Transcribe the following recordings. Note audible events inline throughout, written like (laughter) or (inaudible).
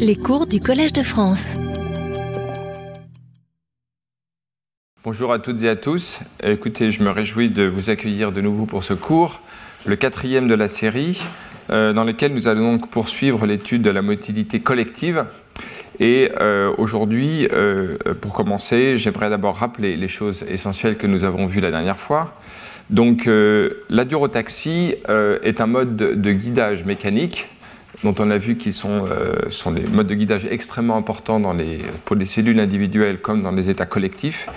Les cours du Collège de France. Bonjour à toutes et à tous. Écoutez, je me réjouis de vous accueillir de nouveau pour ce cours, le quatrième de la série, euh, dans lequel nous allons donc poursuivre l'étude de la motilité collective. Et euh, aujourd'hui, euh, pour commencer, j'aimerais d'abord rappeler les choses essentielles que nous avons vues la dernière fois. Donc, la durotaxie est un mode de guidage mécanique dont on a vu qu'ils sont, euh, sont, des modes de guidage extrêmement importants pour les cellules individuelles comme dans les états collectifs.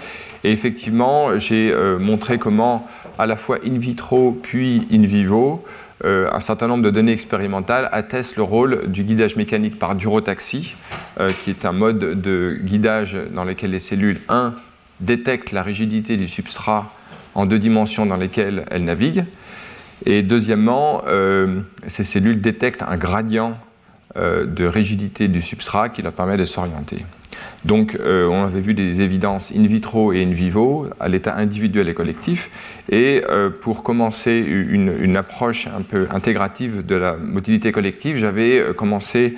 Et effectivement, j'ai euh, montré comment, à la fois in vitro puis in vivo, euh, un certain nombre de données expérimentales attestent le rôle du guidage mécanique par durotaxie, qui est un mode de guidage dans lequel les cellules, 1, détectent la rigidité du substrat en deux dimensions dans lesquelles elles naviguent, et deuxièmement, euh, ces cellules détectent un gradient euh, de rigidité du substrat qui leur permet de s'orienter. Donc, euh, on avait vu des évidences in vitro et in vivo à l'état individuel et collectif. Et pour commencer une, une, approche un peu intégrative de la motilité collective, j'avais commencé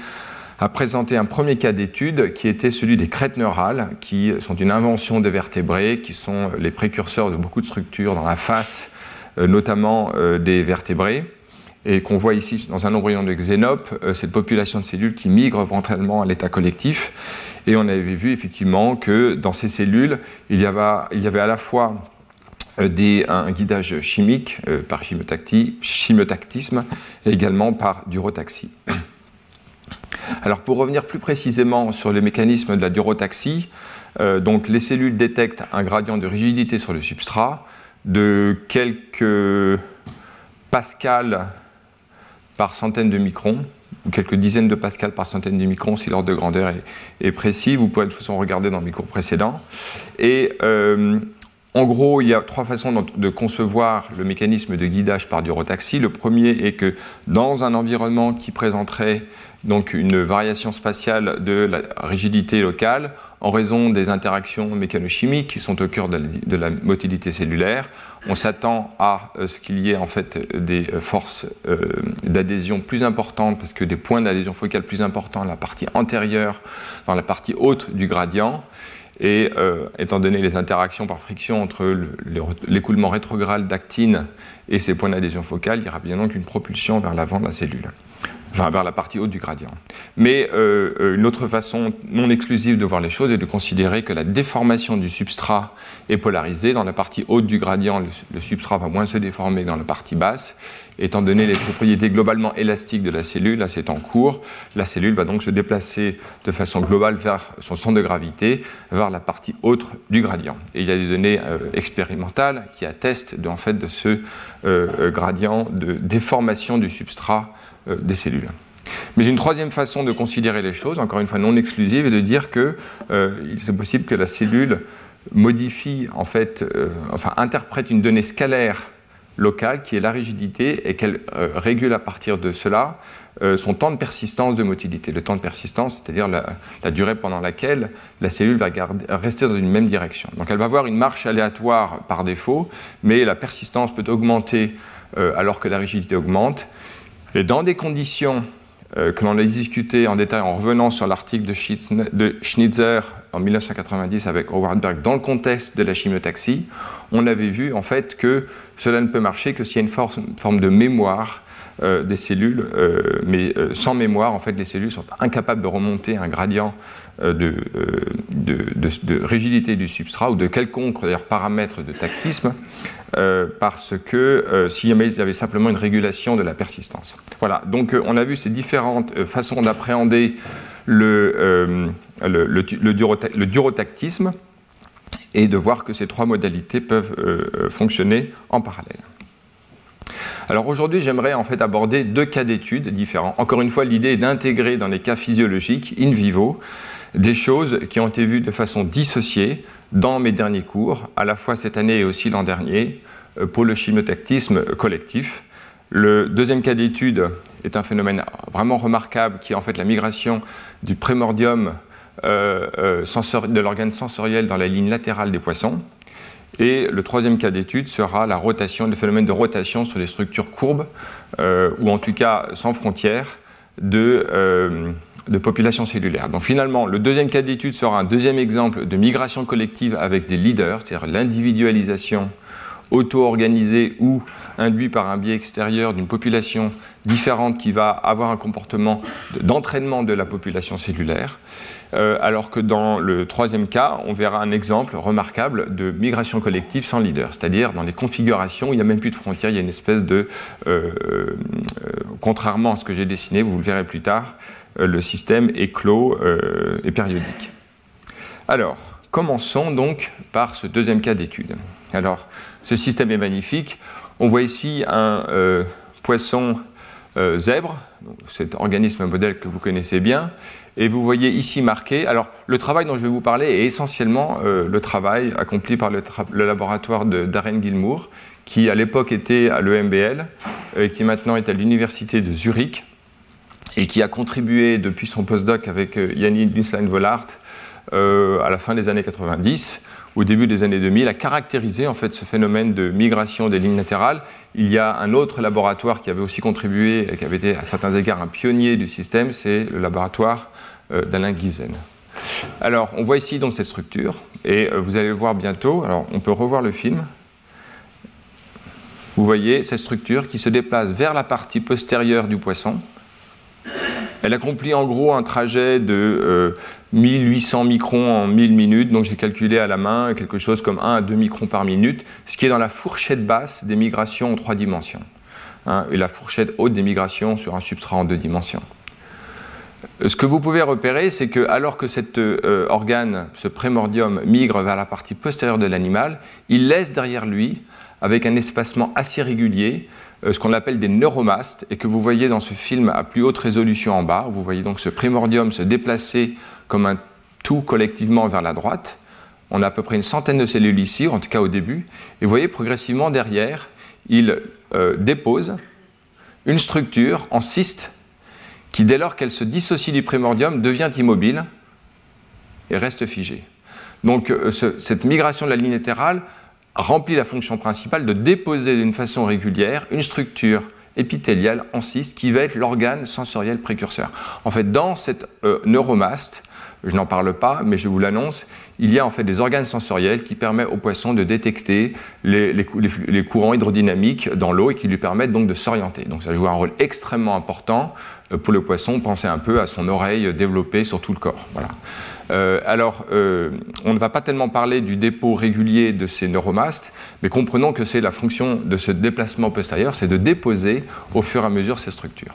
à présenter un premier cas d'étude qui était celui des crêtes neurales, qui sont une invention des vertébrés, qui sont les précurseurs de beaucoup de structures dans la face notamment euh, des vertébrés, et qu'on voit ici dans un embryon de xénope, euh, cette population de cellules qui migrent ventralement à l'état collectif. Et on avait vu effectivement que dans ces cellules, il y avait, à la fois des, un guidage chimique par chimotactisme et également par durotaxie. (clears throat) Alors pour revenir plus précisément sur le mécanisme de la durotaxie, les cellules détectent un gradient de rigidité sur le substrat, de quelques pascals par centaine de microns, ou quelques dizaines de pascals par centaine de microns si l'ordre de grandeur est, précis. Vous pouvez de toute façon regarder dans mes cours précédents. Et euh, en gros, il y a trois façons de concevoir le mécanisme de guidage par durotaxie. Le premier est que dans un environnement qui présenterait donc une variation spatiale de la rigidité locale en raison des interactions mécanochimiques qui sont au cœur de la, motilité cellulaire. On s'attend à euh, ce qu'il y ait en fait des euh, forces euh, d'adhésion plus importantes parce que des points d'adhésion focale plus importants dans la partie antérieure, dans la partie haute du gradient. Et étant donné les interactions par friction entre l'écoulement rétrograde d'actine et ces points d'adhésion focale, il y aura bien donc une propulsion vers l'avant de la cellule enfin vers la partie haute du gradient. Mais euh, euh, une autre façon non exclusive de voir les choses est de considérer que la déformation du substrat est polarisée. Dans la partie haute du gradient, le, substrat va moins se déformer dans la partie basse. Étant donné les propriétés globalement élastiques de la cellule, là c'est en cours, la cellule va donc se déplacer de façon globale vers son centre de gravité, vers la partie haute du gradient. Et il y a des données euh, expérimentales qui attestent de, en fait, de ce gradient de déformation du substrat des cellules. Mais une troisième façon de considérer les choses, encore une fois non exclusive, est de dire que euh, c'est possible que la cellule modifie, en fait, euh, enfin interprète une donnée scalaire locale qui est la rigidité et qu'elle régule à partir de cela son temps de persistance de motilité. Le temps de persistance, c'est-à-dire la, durée pendant laquelle la cellule va rester dans une même direction. Donc elle va avoir une marche aléatoire par défaut, mais la persistance peut augmenter alors que la rigidité augmente. Et dans des conditions euh, que l'on a discuté en détail en revenant sur l'article de, Schnitzer en 1990 avec Howard Berg dans le contexte de la chimiotaxie, on avait vu en fait que cela ne peut marcher que s'il y a une forme de mémoire euh, des cellules, euh, mais sans mémoire, en fait, les cellules sont incapables de remonter un gradient de, de, rigidité du substrat ou de quelconque paramètre de tactisme euh, parce que euh, s'il y avait simplement une régulation de la persistance. Voilà, donc euh, on a vu ces différentes façons d'appréhender le, le, le, durotactisme et de voir que ces trois modalités peuvent fonctionner en parallèle. Alors aujourd'hui, j'aimerais en fait aborder deux cas d'études différents. Encore une fois, l'idée est d'intégrer dans les cas physiologiques, in vivo, des choses qui ont été vues de façon dissociée dans mes derniers cours, à la fois cette année et aussi l'an dernier, euh, pour le chimiotactisme collectif. Le deuxième cas d'étude est un phénomène vraiment remarquable qui est en fait la migration du primordium euh, euh, de l'organe sensoriel dans la ligne latérale des poissons. Et le troisième cas d'étude sera la rotation, le phénomène de rotation sur les structures courbes, ou en tout cas sans frontières, de, de population cellulaire. Donc finalement, le deuxième cas d'étude sera un deuxième exemple de migration collective avec des leaders, c'est-à-dire l'individualisation auto-organisée ou induite par un biais extérieur d'une population différente qui va avoir un comportement d'entraînement de la population cellulaire. Euh, alors que dans le troisième cas, on verra un exemple remarquable de migration collective sans leader, c'est-à-dire dans les configurations où il n'y a même plus de frontières, il y a une espèce de, euh, euh, contrairement à ce que j'ai dessiné, vous le verrez plus tard, le système est clos et périodique. Alors, commençons donc par ce deuxième cas d'étude. Alors, ce système est magnifique. On voit ici un poisson zèbre, cet organisme modèle que vous connaissez bien, et vous voyez ici marqué, alors le travail dont je vais vous parler est essentiellement euh, le travail accompli par le, laboratoire de Darren Gilmour, qui à l'époque était à l'EMBL, et qui maintenant est à l'université de Zurich, et qui a contribué depuis son postdoc avec euh, Yannick Winslein-Vollart euh, à la fin des années 90, au début des années 2000, à caractériser en fait ce phénomène de migration des lignes latérales. Il y a un autre laboratoire qui avait aussi contribué et qui avait été à certains égards un pionnier du système, c'est le laboratoire euh, d'Alain Guizen. Alors, on voit ici donc cette structure, et vous allez le voir bientôt. Alors, on peut revoir le film. Vous voyez cette structure qui se déplace vers la partie postérieure du poisson. Elle accomplit en gros un trajet de 1800 euh, microns en 1000 minutes, donc j'ai calculé à la main quelque chose comme 1 à 2 microns par minute, ce qui est dans la fourchette basse des migrations en trois dimensions, hein, et la fourchette haute des migrations sur un substrat en deux dimensions. Ce que vous pouvez repérer, c'est que alors que cet euh, organe, ce prémordium, migre vers la partie postérieure de l'animal, il laisse derrière lui, avec un espacement assez régulier, ce qu'on appelle des neuromastes, et que vous voyez dans ce film à plus haute résolution en bas. Vous voyez donc ce prémordium se déplacer comme un tout collectivement vers la droite. On a à peu près une centaine de cellules ici, en tout cas au début. Et vous voyez progressivement derrière, il euh, dépose une structure en cyste qui, dès lors qu'elle se dissocie du primordium, devient immobile et reste figée. Donc euh, cette migration de la ligne latérale remplit la fonction principale de déposer d'une façon régulière une structure épithéliale en cyste qui va être l'organe sensoriel précurseur. En fait, dans cette euh, neuromaste, je n'en parle pas, mais je vous l'annonce, il y a en fait des organes sensoriels qui permettent au poisson de détecter les, les courants hydrodynamiques dans l'eau et qui lui permettent donc de s'orienter. Donc ça joue un rôle extrêmement important pour le poisson, pensez un peu à son oreille développée sur tout le corps. Euh, alors, euh, on ne va pas tellement parler du dépôt régulier de ces neuromastes, mais comprenons que c'est la fonction de ce déplacement postérieur, c'est de déposer au fur et à mesure ces structures.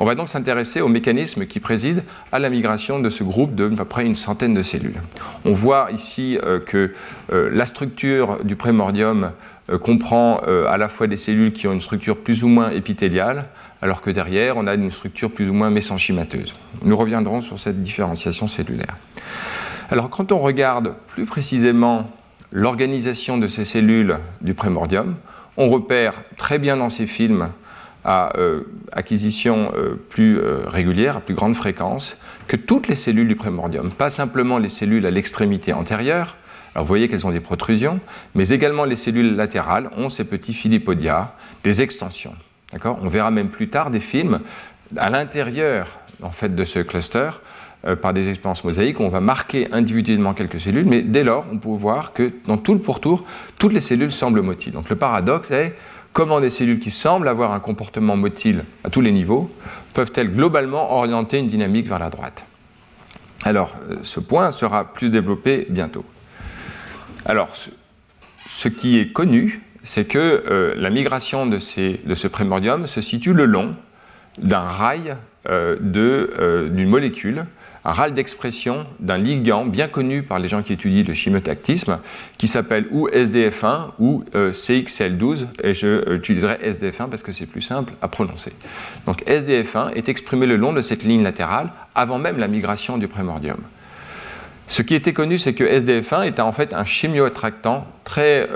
On va donc s'intéresser aux mécanismes qui président à la migration de ce groupe de peu près une centaine de cellules. On voit ici que la structure du prémordium comprend à la fois des cellules qui ont une structure plus ou moins épithéliale, alors que derrière, on a une structure plus ou moins mésenchymateuse. Nous reviendrons sur cette différenciation cellulaire. Alors, quand on regarde plus précisément l'organisation de ces cellules du prémordium, on repère très bien dans ces films à euh, acquisition euh, plus euh, régulière, à plus grande fréquence, que toutes les cellules du prémordium, pas simplement les cellules à l'extrémité antérieure, vous voyez qu'elles ont des protrusions, mais également les cellules latérales ont ces petits philipodia, des extensions. On verra même plus tard des films à l'intérieur en fait, de ce cluster euh, par des expériences mosaïques, on va marquer individuellement quelques cellules, mais dès lors, on peut voir que dans tout le pourtour, toutes les cellules semblent motiles. Donc le paradoxe est comment des cellules qui semblent avoir un comportement motile à tous les niveaux peuvent-elles globalement orienter une dynamique vers la droite? Alors, euh, ce point sera plus développé bientôt. Alors, ce qui est connu, c'est que euh, la migration de, ce prémordium se situe le long d'un rail euh, euh, d'une molécule, un rail d'expression d'un ligand bien connu par les gens qui étudient le chimiotactisme, qui s'appelle ou SDF1 ou CXL12, et je utiliserai SDF1 parce que c'est plus simple à prononcer. Donc SDF1 est exprimé le long de cette ligne latérale avant même la migration du prémordium. Ce qui était connu, c'est que SDF1 était en fait un chimioattractant très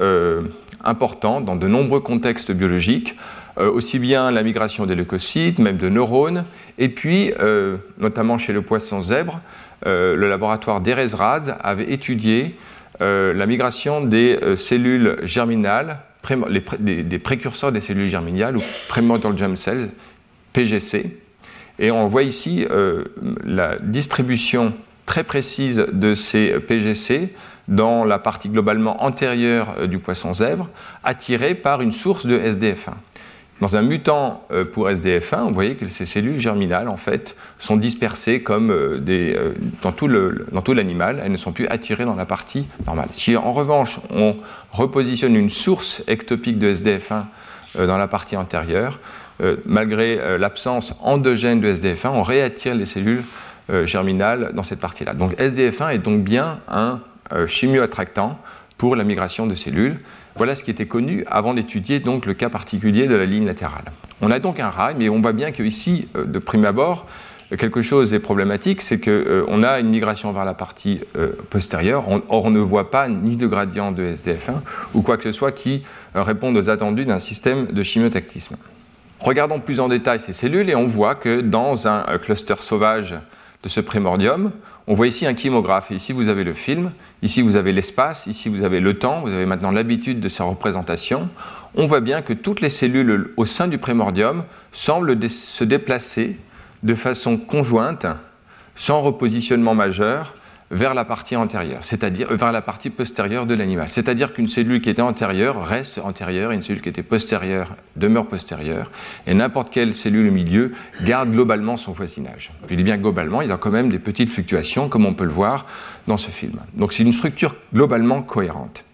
important dans de nombreux contextes biologiques, euh, aussi bien la migration des leucocytes, même de neurones, et puis, euh, notamment chez le poisson zèbre, euh, le laboratoire d'Erez avait étudié la migration des cellules germinales, des, précurseurs des cellules germinales, ou primordial germ cells, PGC, Et on voit ici la distribution très précise de ces PGC dans la partie globalement antérieure du poisson zèbre, attirée par une source de SDF1. Dans un mutant euh, pour SDF1, vous voyez que ces cellules germinales, en fait, sont dispersées comme euh, euh, dans tout l'animal. Elles ne sont plus attirées dans la partie normale. Si en revanche, on repositionne une source ectopique de SDF1 dans la partie antérieure, malgré l'absence endogène de SDF1, on réattire les cellules germinales dans cette partie-là. Donc SDF1 est donc bien un chimioattractant pour la migration de cellules. Voilà ce qui était connu avant d'étudier donc le cas particulier de la ligne latérale. On a donc un rail, mais on voit bien qu'ici, euh, de prime abord, quelque chose est problématique, c'est qu'on euh, a une migration vers la partie euh, postérieure. or, on ne voit pas ni de gradient de SDF1 ou quoi que ce soit qui réponde aux attendus d'un système de chimiotactisme. Regardons plus en détail ces cellules et on voit que dans un cluster sauvage de ce primordium, on voit ici un chymographe, et ici vous avez le film, ici vous avez l'espace, ici vous avez le temps, vous avez maintenant l'habitude de ces représentations. On voit bien que toutes les cellules au sein du primordium semblent se déplacer de façon conjointe, sans repositionnement majeur, vers la partie antérieure, c'est-à-dire euh, vers la partie postérieure de l'animal. C'est-à-dire qu'une cellule qui était antérieure reste antérieure et une cellule qui était postérieure demeure postérieure. Et n'importe quelle cellule au milieu garde globalement son voisinage. Je dis bien globalement, il y a quand même des petites fluctuations, comme on peut le voir dans ce film. Donc c'est une structure globalement cohérente.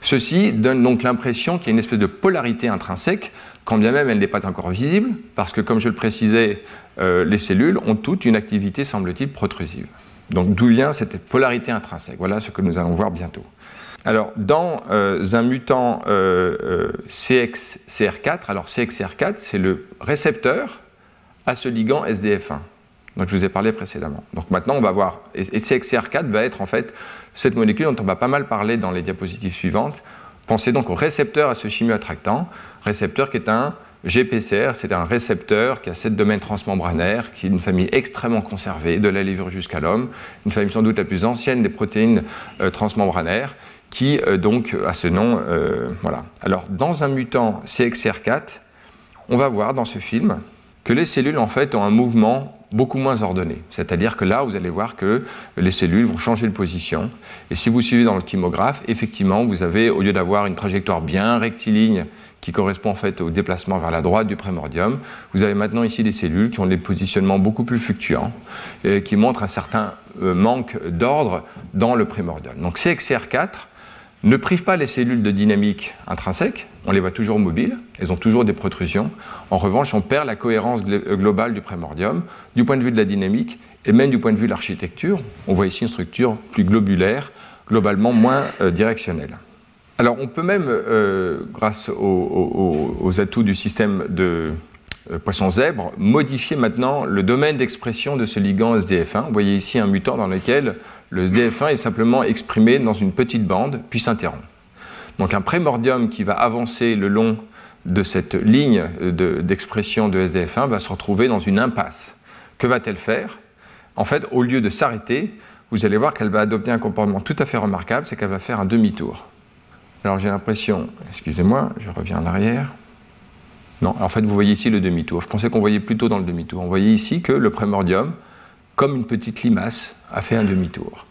Ceci donne donc l'impression qu'il y a une espèce de polarité intrinsèque, quand bien même elle n'est pas encore visible, parce que comme je le précisais, euh, les cellules ont toutes une activité, semble-t-il, protrusive. Donc d'où vient cette polarité intrinsèque? Voilà ce que nous allons voir bientôt. Alors, dans euh, un mutant euh, euh, CXCR4, alors CXCR4, c'est le récepteur à ce ligand SDF1 dont je vous ai parlé précédemment. Donc maintenant, on va voir. Et, CXCR4 va être en fait cette molécule dont on va pas mal parler dans les diapositives suivantes. Pensez donc au récepteur à ce chimioattractant, récepteur qui est un GPCR, c'est un récepteur qui a sept domaines transmembranaires, qui est une famille extrêmement conservée, de la levure jusqu'à l'homme, une famille sans doute la plus ancienne des protéines euh, transmembranaires, qui euh, donc a ce nom. Euh, voilà. Alors, dans un mutant CXR4, on va voir dans ce film que les cellules en fait ont un mouvement beaucoup moins ordonné. C'est-à-dire que là, vous allez voir que les cellules vont changer de position. Et si vous suivez dans le chymographe, effectivement, vous avez, au lieu d'avoir une trajectoire bien rectiligne qui correspond en fait au déplacement vers la droite du prémordium. Vous avez maintenant ici des cellules qui ont des positionnements beaucoup plus fluctuants et qui montrent un certain euh, manque d'ordre dans le prémordium. Donc CXR4 ne prive pas les cellules de dynamique intrinsèque, on les voit toujours mobiles, elles ont toujours des protrusions. En revanche, on perd la cohérence euh, globale du prémordium du point de vue de la dynamique et même du point de vue de l'architecture. On voit ici une structure plus globulaire, globalement moins euh, directionnelle. Alors on peut même, euh, grâce aux, atouts du système de euh, poisson zèbre, modifier maintenant le domaine d'expression de ce ligand SDF1. Vous voyez ici un mutant dans lequel le SDF1 est simplement exprimé dans une petite bande, puis s'interrompt. Donc un prémordium qui va avancer le long de cette ligne d'expression de, de SDF1 va se retrouver dans une impasse. Que va-t-elle faire? En fait, au lieu de s'arrêter, vous allez voir qu'elle va adopter un comportement tout à fait remarquable, c'est qu'elle va faire un demi-tour. Alors j'ai l'impression, excusez-moi, je reviens en arrière. Non, en fait, vous voyez ici le demi-tour. Je pensais qu'on voyait plutôt dans le demi-tour. On voyait ici que le prémordium, comme une petite limace, a fait un demi-tour.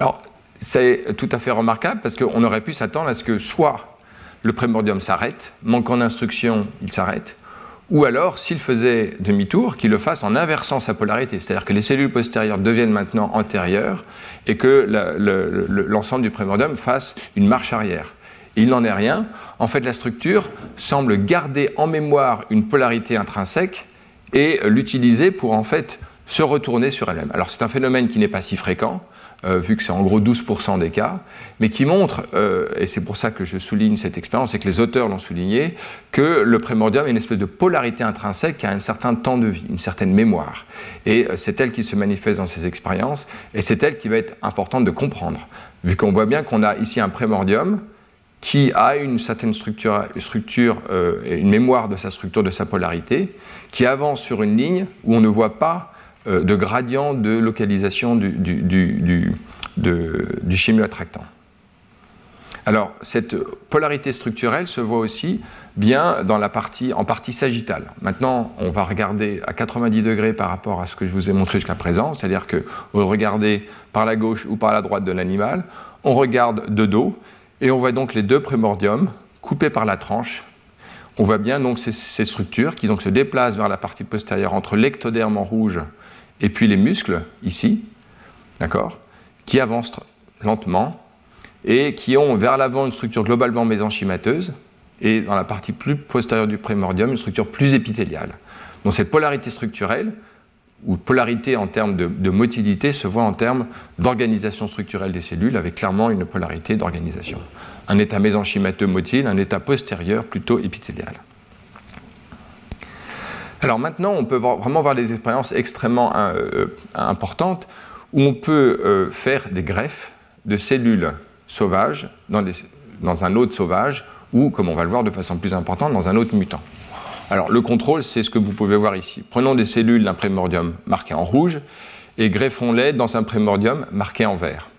Alors, c'est tout à fait remarquable parce qu'on aurait pu s'attendre à ce que soit le prémordium s'arrête, manquant d'instruction, il s'arrête, ou alors, s'il faisait demi-tour, qu'il le fasse en inversant sa polarité, c'est-à-dire que les cellules postérieures deviennent maintenant antérieures et que l'ensemble du prémordium fasse une marche arrière. Il n'en est rien. En fait, la structure semble garder en mémoire une polarité intrinsèque et l'utiliser pour en fait se retourner sur elle-même. Alors c'est un phénomène qui n'est pas si fréquent, euh, vu que c'est en gros 12% des cas, mais qui montre, euh, et c'est pour ça que je souligne cette expérience, et que les auteurs l'ont souligné, que le prémordium est une espèce de polarité intrinsèque qui a un certain temps de vie, une certaine mémoire. Et euh, c'est elle qui se manifeste dans ces expériences, et c'est elle qui va être importante de comprendre, vu qu'on voit bien qu'on a ici un prémordium qui a une certaine structure, euh, une mémoire de sa structure, de sa polarité, qui avance sur une ligne où on ne voit pas euh, de gradient de localisation du, du, du. Alors, cette polarité structurelle se voit aussi bien dans la partie, en partie sagittale. Maintenant, on va regarder à 90 degrés par rapport à ce que je vous ai montré jusqu'à présent, c'est-à-dire que vous regardez par la gauche ou par la droite de l'animal, on regarde de dos, et on voit donc les deux prémordiums coupés par la tranche. On voit bien donc ces, structures qui donc se déplacent vers la partie postérieure entre l'ectoderme en rouge et puis les muscles, ici, d'accord, qui avancent lentement et qui ont vers l'avant une structure globalement mésenchymateuse, et dans la partie plus postérieure du prémordium, une structure plus épithéliale. Donc cette polarité structurelle, ou polarité en termes de, motilité, se voit en termes d'organisation structurelle des cellules, avec clairement une polarité d'organisation. Un état mésenchymateux motile, un état postérieur plutôt épithélial. Alors maintenant, on peut vraiment voir des expériences extrêmement euh, importantes où on peut euh, faire des greffes de cellules sauvages dans un autre sauvage ou, comme on va le voir de façon plus importante, dans un autre mutant. Alors le contrôle, c'est ce que vous pouvez voir ici. Prenons des cellules d'un prémordium marqué en rouge et greffons-les dans un prémordium marqué en vert.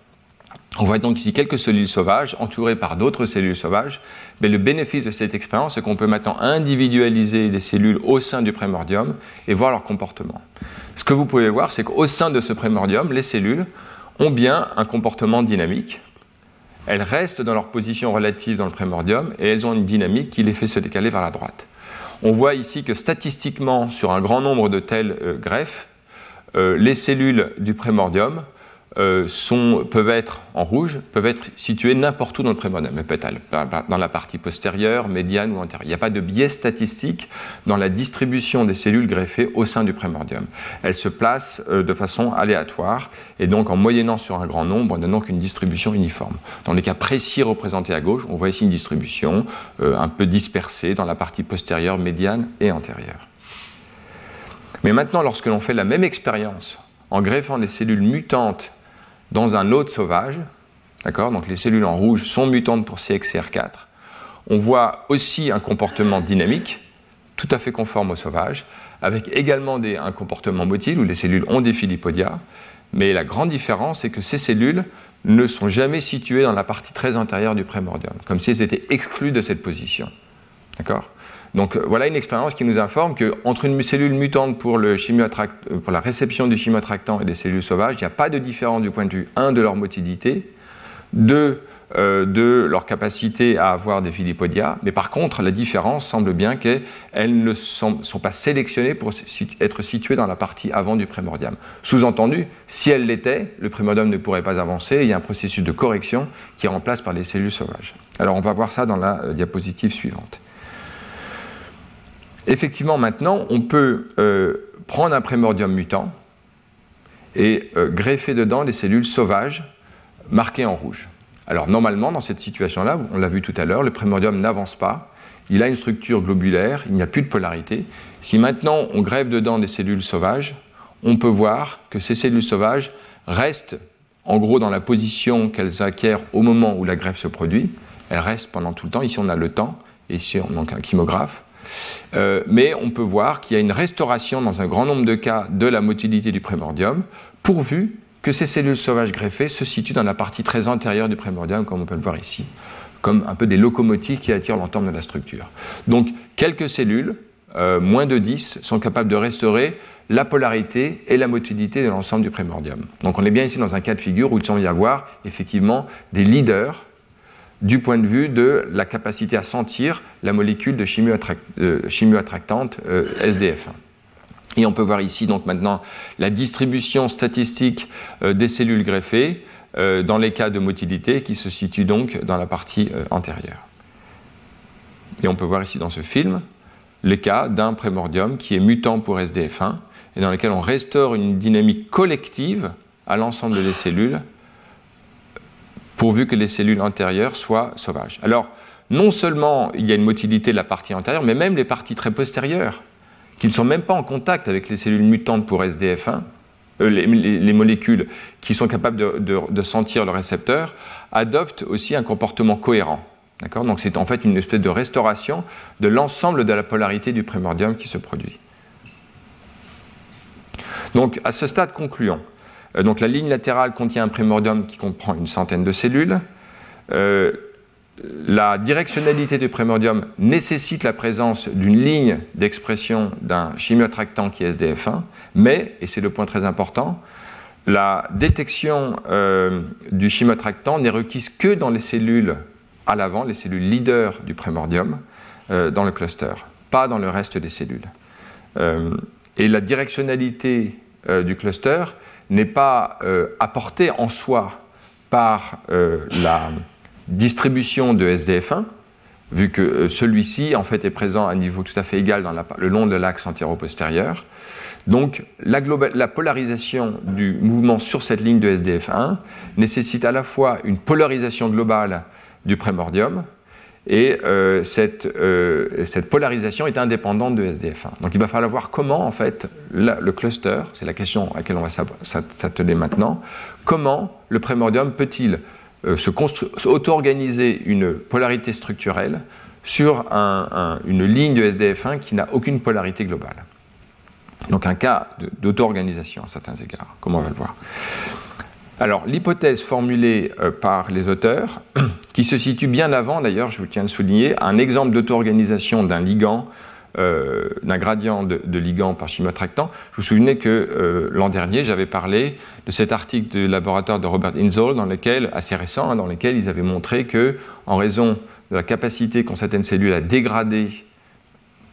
On voit donc ici quelques cellules sauvages entourées par d'autres cellules sauvages. Mais le bénéfice de cette expérience, c'est qu'on peut maintenant individualiser des cellules au sein du prémordium et voir leur comportement. Ce que vous pouvez voir, c'est qu'au sein de ce prémordium, les cellules ont bien un comportement dynamique, elles restent dans leur position relative dans le prémordium et elles ont une dynamique qui les fait se décaler vers la droite. On voit ici que statistiquement, sur un grand nombre de telles euh, greffes, euh, les cellules du prémordium euh, peuvent être en rouge, peuvent être situées n'importe où dans le prémordium, dans la partie postérieure, médiane ou antérieure. Il n'y a pas de biais statistique dans la distribution des cellules greffées au sein du prémordium. Elles se placent euh, de façon aléatoire et donc en moyennant sur un grand nombre, on donc une distribution uniforme. Dans les cas précis représentés à gauche, on voit ici une distribution euh, un peu dispersée dans la partie postérieure, médiane et antérieure. Mais maintenant, lorsque l'on fait la même expérience en greffant des cellules mutantes dans un autre sauvage, d'accord Donc les cellules en rouge sont mutantes pour CXCR4. On voit aussi un comportement dynamique, tout à fait conforme au sauvage, avec également un comportement motile où les cellules ont des philippodia. Mais la grande différence, c'est que ces cellules ne sont jamais situées dans la partie très antérieure du prémordium, comme si elles étaient exclues de cette position. D'accord? Donc euh, voilà une expérience qui nous informe qu'entre une cellule mutante euh, pour la réception du chimiotractant et des cellules sauvages, il n'y a pas de différence du point de vue 1 de leur motilité, 2 euh, de leur capacité à avoir des philippodia, mais par contre la différence semble bien qu'elles ne sont, pas sélectionnées pour être situées dans la partie avant du prémordium. Sous-entendu, si elles l'étaient, le prémordium ne pourrait pas avancer, il y a un processus de correction qui est en par les cellules sauvages. Alors on va voir ça dans la diapositive suivante. Effectivement, maintenant, on peut euh, prendre un prémordium mutant et euh, greffer dedans des cellules sauvages marquées en rouge. Alors normalement, dans cette situation-là, on l'a vu tout à l'heure, le prémordium n'avance pas, il a une structure globulaire, il n'y a plus de polarité. Si maintenant on greffe dedans des cellules sauvages, on peut voir que ces cellules sauvages restent en gros dans la position qu'elles acquièrent au moment où la greffe se produit. Elles restent pendant tout le temps. Ici on a le temps, ici on a un chymographe. Euh, mais on peut voir qu'il y a une restauration dans un grand nombre de cas de la motilité du prémordium, pourvu que ces cellules sauvages greffées se situent dans la partie très antérieure du prémordium, comme on peut le voir ici, comme un peu des locomotives qui attirent l'ensemble de la structure. Donc, quelques cellules, euh, moins de 10, sont capables de restaurer la polarité et la motilité de l'ensemble du prémordium. Donc, on est bien ici dans un cas de figure où il semble y avoir effectivement des leaders du point de vue de la capacité à sentir la molécule de euh, chimioattractante euh, SDF. Et on peut voir ici donc maintenant la distribution statistique euh, des cellules greffées dans les cas de motilité qui se situent donc dans la partie antérieure. Et on peut voir ici dans ce film les cas d'un prémordium qui est mutant pour SDF1 et dans lequel on restaure une dynamique collective à l'ensemble des cellules pourvu que les cellules antérieures soient sauvages. Alors, non seulement il y a une motilité de la partie antérieure, mais même les parties très postérieures, qui ne sont même pas en contact avec les cellules mutantes pour SDF1, euh, les, molécules qui sont capables de, sentir le récepteur, adoptent aussi un comportement cohérent. Donc c'est en fait une espèce de restauration de l'ensemble de la polarité du prémordium qui se produit. Donc à ce stade concluant, euh, donc la ligne latérale contient un prémordium qui comprend une centaine de cellules. Euh, la directionnalité du prémordium nécessite la présence d'une ligne d'expression d'un chimiotractant qui est SDF1, mais, et c'est le point très important, la détection euh, du chimiotractant n'est requise que dans les cellules à l'avant, les cellules leaders du prémordium, euh, dans le cluster, pas dans le reste des cellules. Euh, et la directionnalité du cluster n'est pas apportée en soi par la distribution de SDF1, vu que euh, celui-ci en fait est présent à un niveau tout à fait égal le long de l'axe antéro-postérieur. Donc la, la, polarisation du mouvement sur cette ligne de SDF1 nécessite à la fois une polarisation globale du prémordium et euh, cette, euh, cette, polarisation est indépendante de SDF1. Donc il va falloir voir comment en fait le cluster, c'est la question à laquelle on va s'atteler maintenant, comment le prémordium peut-il euh, se auto-organiser une polarité structurelle sur une ligne de SDF1 qui n'a aucune polarité globale. Donc un cas d'auto-organisation à certains égards, comme on va le voir? Alors l'hypothèse formulée euh, par les auteurs, (clears throat) qui se situe bien avant d'ailleurs, je vous tiens à souligner, un exemple d'auto-organisation d'un ligand euh, d'un gradient de, ligand par chimiotractant. Je vous souvenez que euh, l'an dernier, j'avais parlé de cet article du laboratoire de Robert Inzoll, dans lequel, assez récent, hein, dans lequel ils avaient montré que, en raison de la capacité qu'ont certaines cellules à dégrader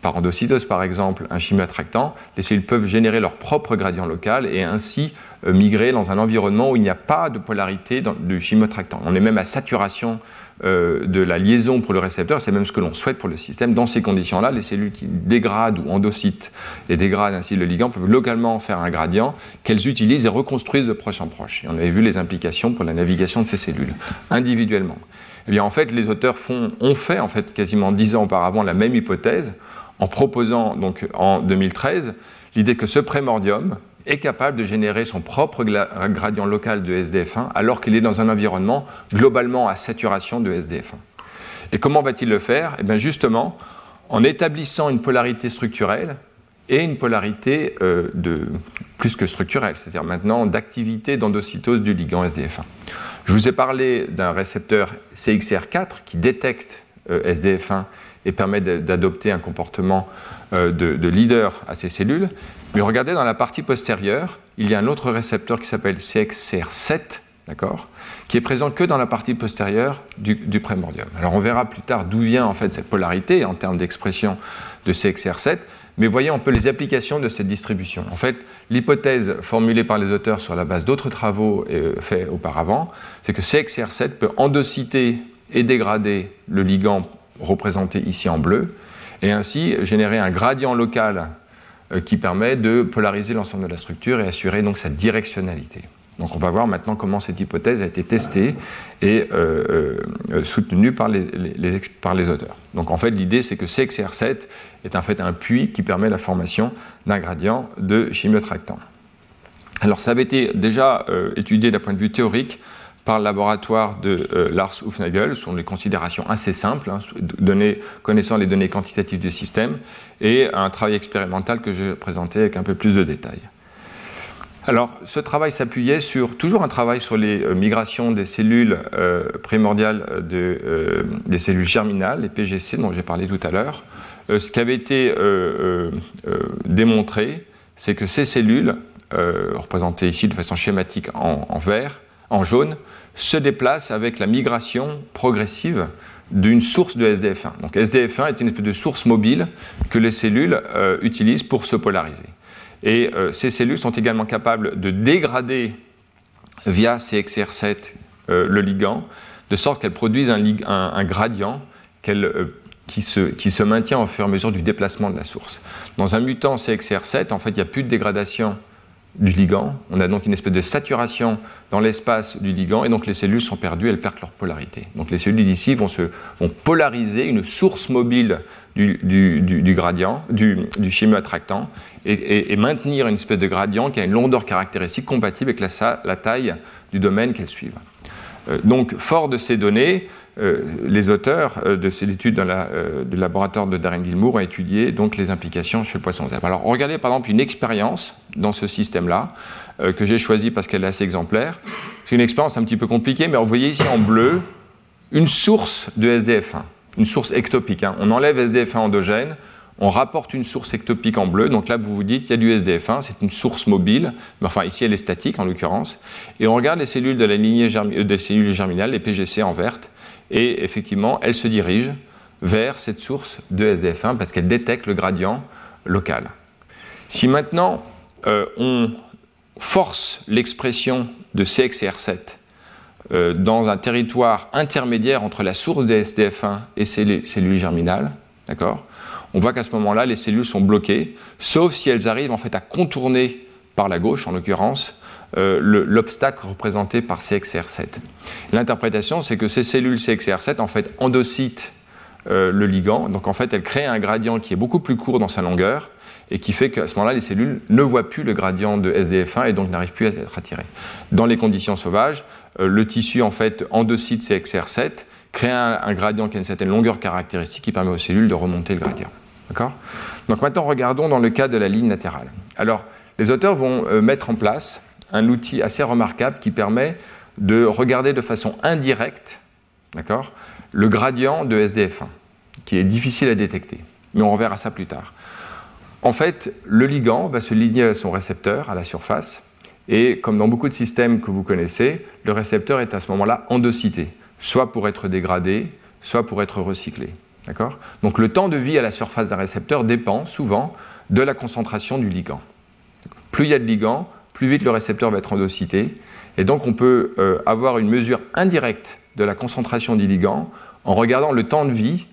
par endocytose par exemple, un chimioattractant, les cellules peuvent générer leur propre gradient local et ainsi euh, migrer dans un environnement où il n'y a pas de polarité du chimiotractant. On est même à saturation euh, de la liaison pour le récepteur, c'est même ce que l'on souhaite pour le système. Dans ces conditions-là, les cellules qui dégradent ou endocytent et dégradent ainsi le ligand peuvent localement faire un gradient qu'elles utilisent et reconstruisent de proche en proche. Et on avait vu les implications pour la navigation de ces cellules individuellement. Eh bien, en fait, les auteurs ont fait en fait quasiment dix ans auparavant la même hypothèse en proposant donc en 2013 l'idée que ce prémordium est capable de générer son propre gradient local de SDF1 alors qu'il est dans un environnement globalement à saturation de SDF1. Et comment va-t-il le faire? Eh bien justement en établissant une polarité structurelle et une polarité euh, de, plus que structurelle, c'est-à-dire maintenant d'activité d'endocytose du ligand SDF1. Je vous ai parlé d'un récepteur CXR4 qui détecte euh, SDF1 et permet d'adopter un comportement euh, de, leader à ces cellules. Mais regardez dans la partie postérieure, il y a un autre récepteur qui s'appelle CXCR7, d'accord, qui est présent que dans la partie postérieure du, du prémordium. Alors on verra plus tard d'où vient en fait cette polarité en termes d'expression de CXR7, mais voyez un peu les applications de cette distribution. En fait, l'hypothèse formulée par les auteurs sur la base d'autres travaux euh, faits auparavant, c'est que CXR7 peut endocyter et dégrader le ligand représenté ici en bleu, et ainsi générer un gradient local euh, qui permet de polariser l'ensemble de la structure et assurer donc sa directionnalité. Donc on va voir maintenant comment cette hypothèse a été testée et euh, euh, soutenue par les, auteurs. Donc en fait l'idée c'est que CXR7 est en fait un puits qui permet la formation d'un gradient de chimiotractant. Alors ça avait été déjà étudié d'un point de vue théorique par le laboratoire de euh, Lars Hufnagel, sont des considérations assez simples, hein, connaissant les données quantitatives du système, et un travail expérimental que je vais présenter avec un peu plus de détails. Alors, ce travail s'appuyait sur toujours un travail sur les euh, migrations des cellules euh, primordiales des cellules germinales, les PGC, dont j'ai parlé tout à l'heure. ce qui avait été démontré, c'est que ces cellules, représentées ici de façon schématique en vert, en jaune, se déplace avec la migration progressive d'une source de SDF1. Donc SDF1 est une espèce de source mobile que les cellules euh, utilisent pour se polariser. Et euh, ces cellules sont également capables de dégrader via CXR7 euh, le ligand, de sorte qu'elles produisent un, gradient qui, se, qui se maintient au fur et à mesure du déplacement de la source. Dans un mutant CXR7, en fait, il n'y a plus de dégradation du ligand. On a donc une espèce de saturation dans l'espace du ligand et donc les cellules sont perdues, elles perdent leur polarité. Donc les cellules d'ici vont, se, vont polariser une source mobile du, du, gradient, du, du chimioattractant et, maintenir une espèce de gradient qui a une longueur caractéristique compatible avec la, la taille du domaine qu'elles suivent. Euh, donc fort de ces données, les auteurs euh, de ces études dans la, euh, du laboratoire de Darren Gilmour ont étudié donc les implications chez le poisson zèbre. Alors regardez par exemple une expérience dans ce système-là que j'ai choisi parce qu'elle est assez exemplaire. C'est une expérience un petit peu compliquée, mais vous voyez ici en bleu une source de SDF1, une source ectopique. Hein. On enlève SDF1 endogène, on rapporte une source ectopique en bleu. Donc là, vous vous dites qu'il y a du SDF1, c'est une source mobile, mais enfin ici elle est statique en l'occurrence. Et on regarde les cellules de la lignée euh, des cellules germinales, les PGC en verte, et effectivement, elles se dirigent vers cette source de SDF1 parce qu'elle détecte le gradient local. Si maintenant euh, on force l'expression de CXR7 euh, dans un territoire intermédiaire entre la source de SDF1 et ces cellules germinales, on voit qu'à ce moment-là, les cellules sont bloquées, sauf si elles arrivent en fait à contourner par la gauche, en l'occurrence, euh, l'obstacle représenté par CXR7. L'interprétation, c'est que ces cellules CXR7 en fait endocytent euh, le ligand, donc en fait elles créent un gradient qui est beaucoup plus court dans sa longueur et qui fait qu'à ce moment-là, les cellules ne voient plus le gradient de SDF1 et donc n'arrivent plus à être attirées. Dans les conditions sauvages, euh, le tissu en fait endocyte CXR7 crée un, gradient qui a une certaine longueur caractéristique qui permet aux cellules de remonter le gradient. D'accord? Donc maintenant, regardons dans le cas de la ligne latérale. Alors, les auteurs vont mettre en place un outil assez remarquable qui permet de regarder de façon indirecte le gradient de SDF1, qui est difficile à détecter. Mais on reverra ça plus tard. En fait, le ligand va se lier à son récepteur à la surface, et comme dans beaucoup de systèmes que vous connaissez, le récepteur est à ce moment-là endocyté, soit pour être dégradé, soit pour être recyclé. Donc le temps de vie à la surface d'un récepteur dépend souvent de la concentration du ligand. Plus il y a de ligand, plus vite le récepteur va être endocyté. Et donc on peut euh, avoir une mesure indirecte de la concentration du ligand en regardant le temps de vie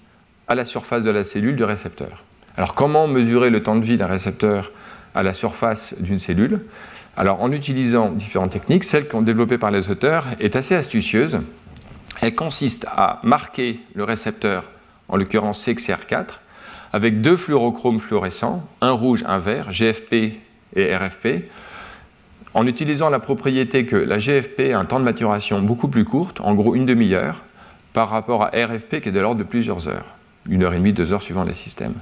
à la surface de la cellule du récepteur. Alors comment mesurer le temps de vie d'un récepteur à la surface d'une cellule? Alors en utilisant différentes techniques, celle qu'on développée par les auteurs est assez astucieuse. Elle consiste à marquer le récepteur en l'occurrence CXR4, avec deux fluorochromes fluorescents, un rouge, un vert, GFP et RFP, en utilisant la propriété que la GFP a un temps de maturation beaucoup plus court, en gros une demi-heure, par rapport à RFP qui est de l'ordre de plusieurs heures, une heure et demie, deux heures suivant les systèmes.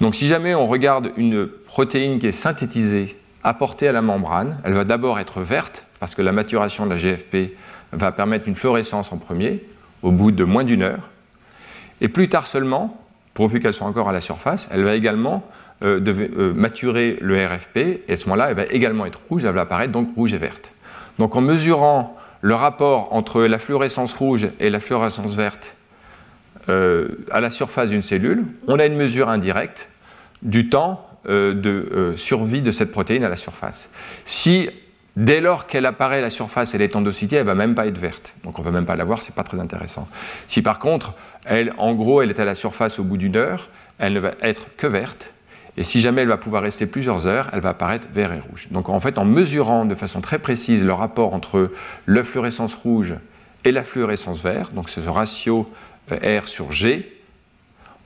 Donc si jamais on regarde une protéine qui est synthétisée, apportée à la membrane, elle va d'abord être verte, parce que la maturation de la GFP va permettre une fluorescence en premier, au bout de moins d'une heure. Et plus tard seulement, pourvu qu'elle soit encore à la surface, elle va également euh, euh, maturer le RFP, et à ce moment-là, elle va également être rouge, elle va apparaître donc rouge et verte. Donc en mesurant le rapport entre la fluorescence rouge et la fluorescence verte euh, à la surface d'une cellule, on a une mesure indirecte du temps de survie de cette protéine à la surface. Si Dès lors qu'elle apparaît à la surface, elle est endocytée, elle ne va même pas être verte. Donc on ne va même pas la voir, ce n'est pas très intéressant. Si par contre, elle, en gros, elle est à la surface au bout d'une heure, elle ne va être que verte. Et si jamais elle va pouvoir rester plusieurs heures, elle va apparaître vert et rouge. Donc en fait, en mesurant de façon très précise le rapport entre la fluorescence rouge et la fluorescence verte, donc ce ratio euh, R sur G,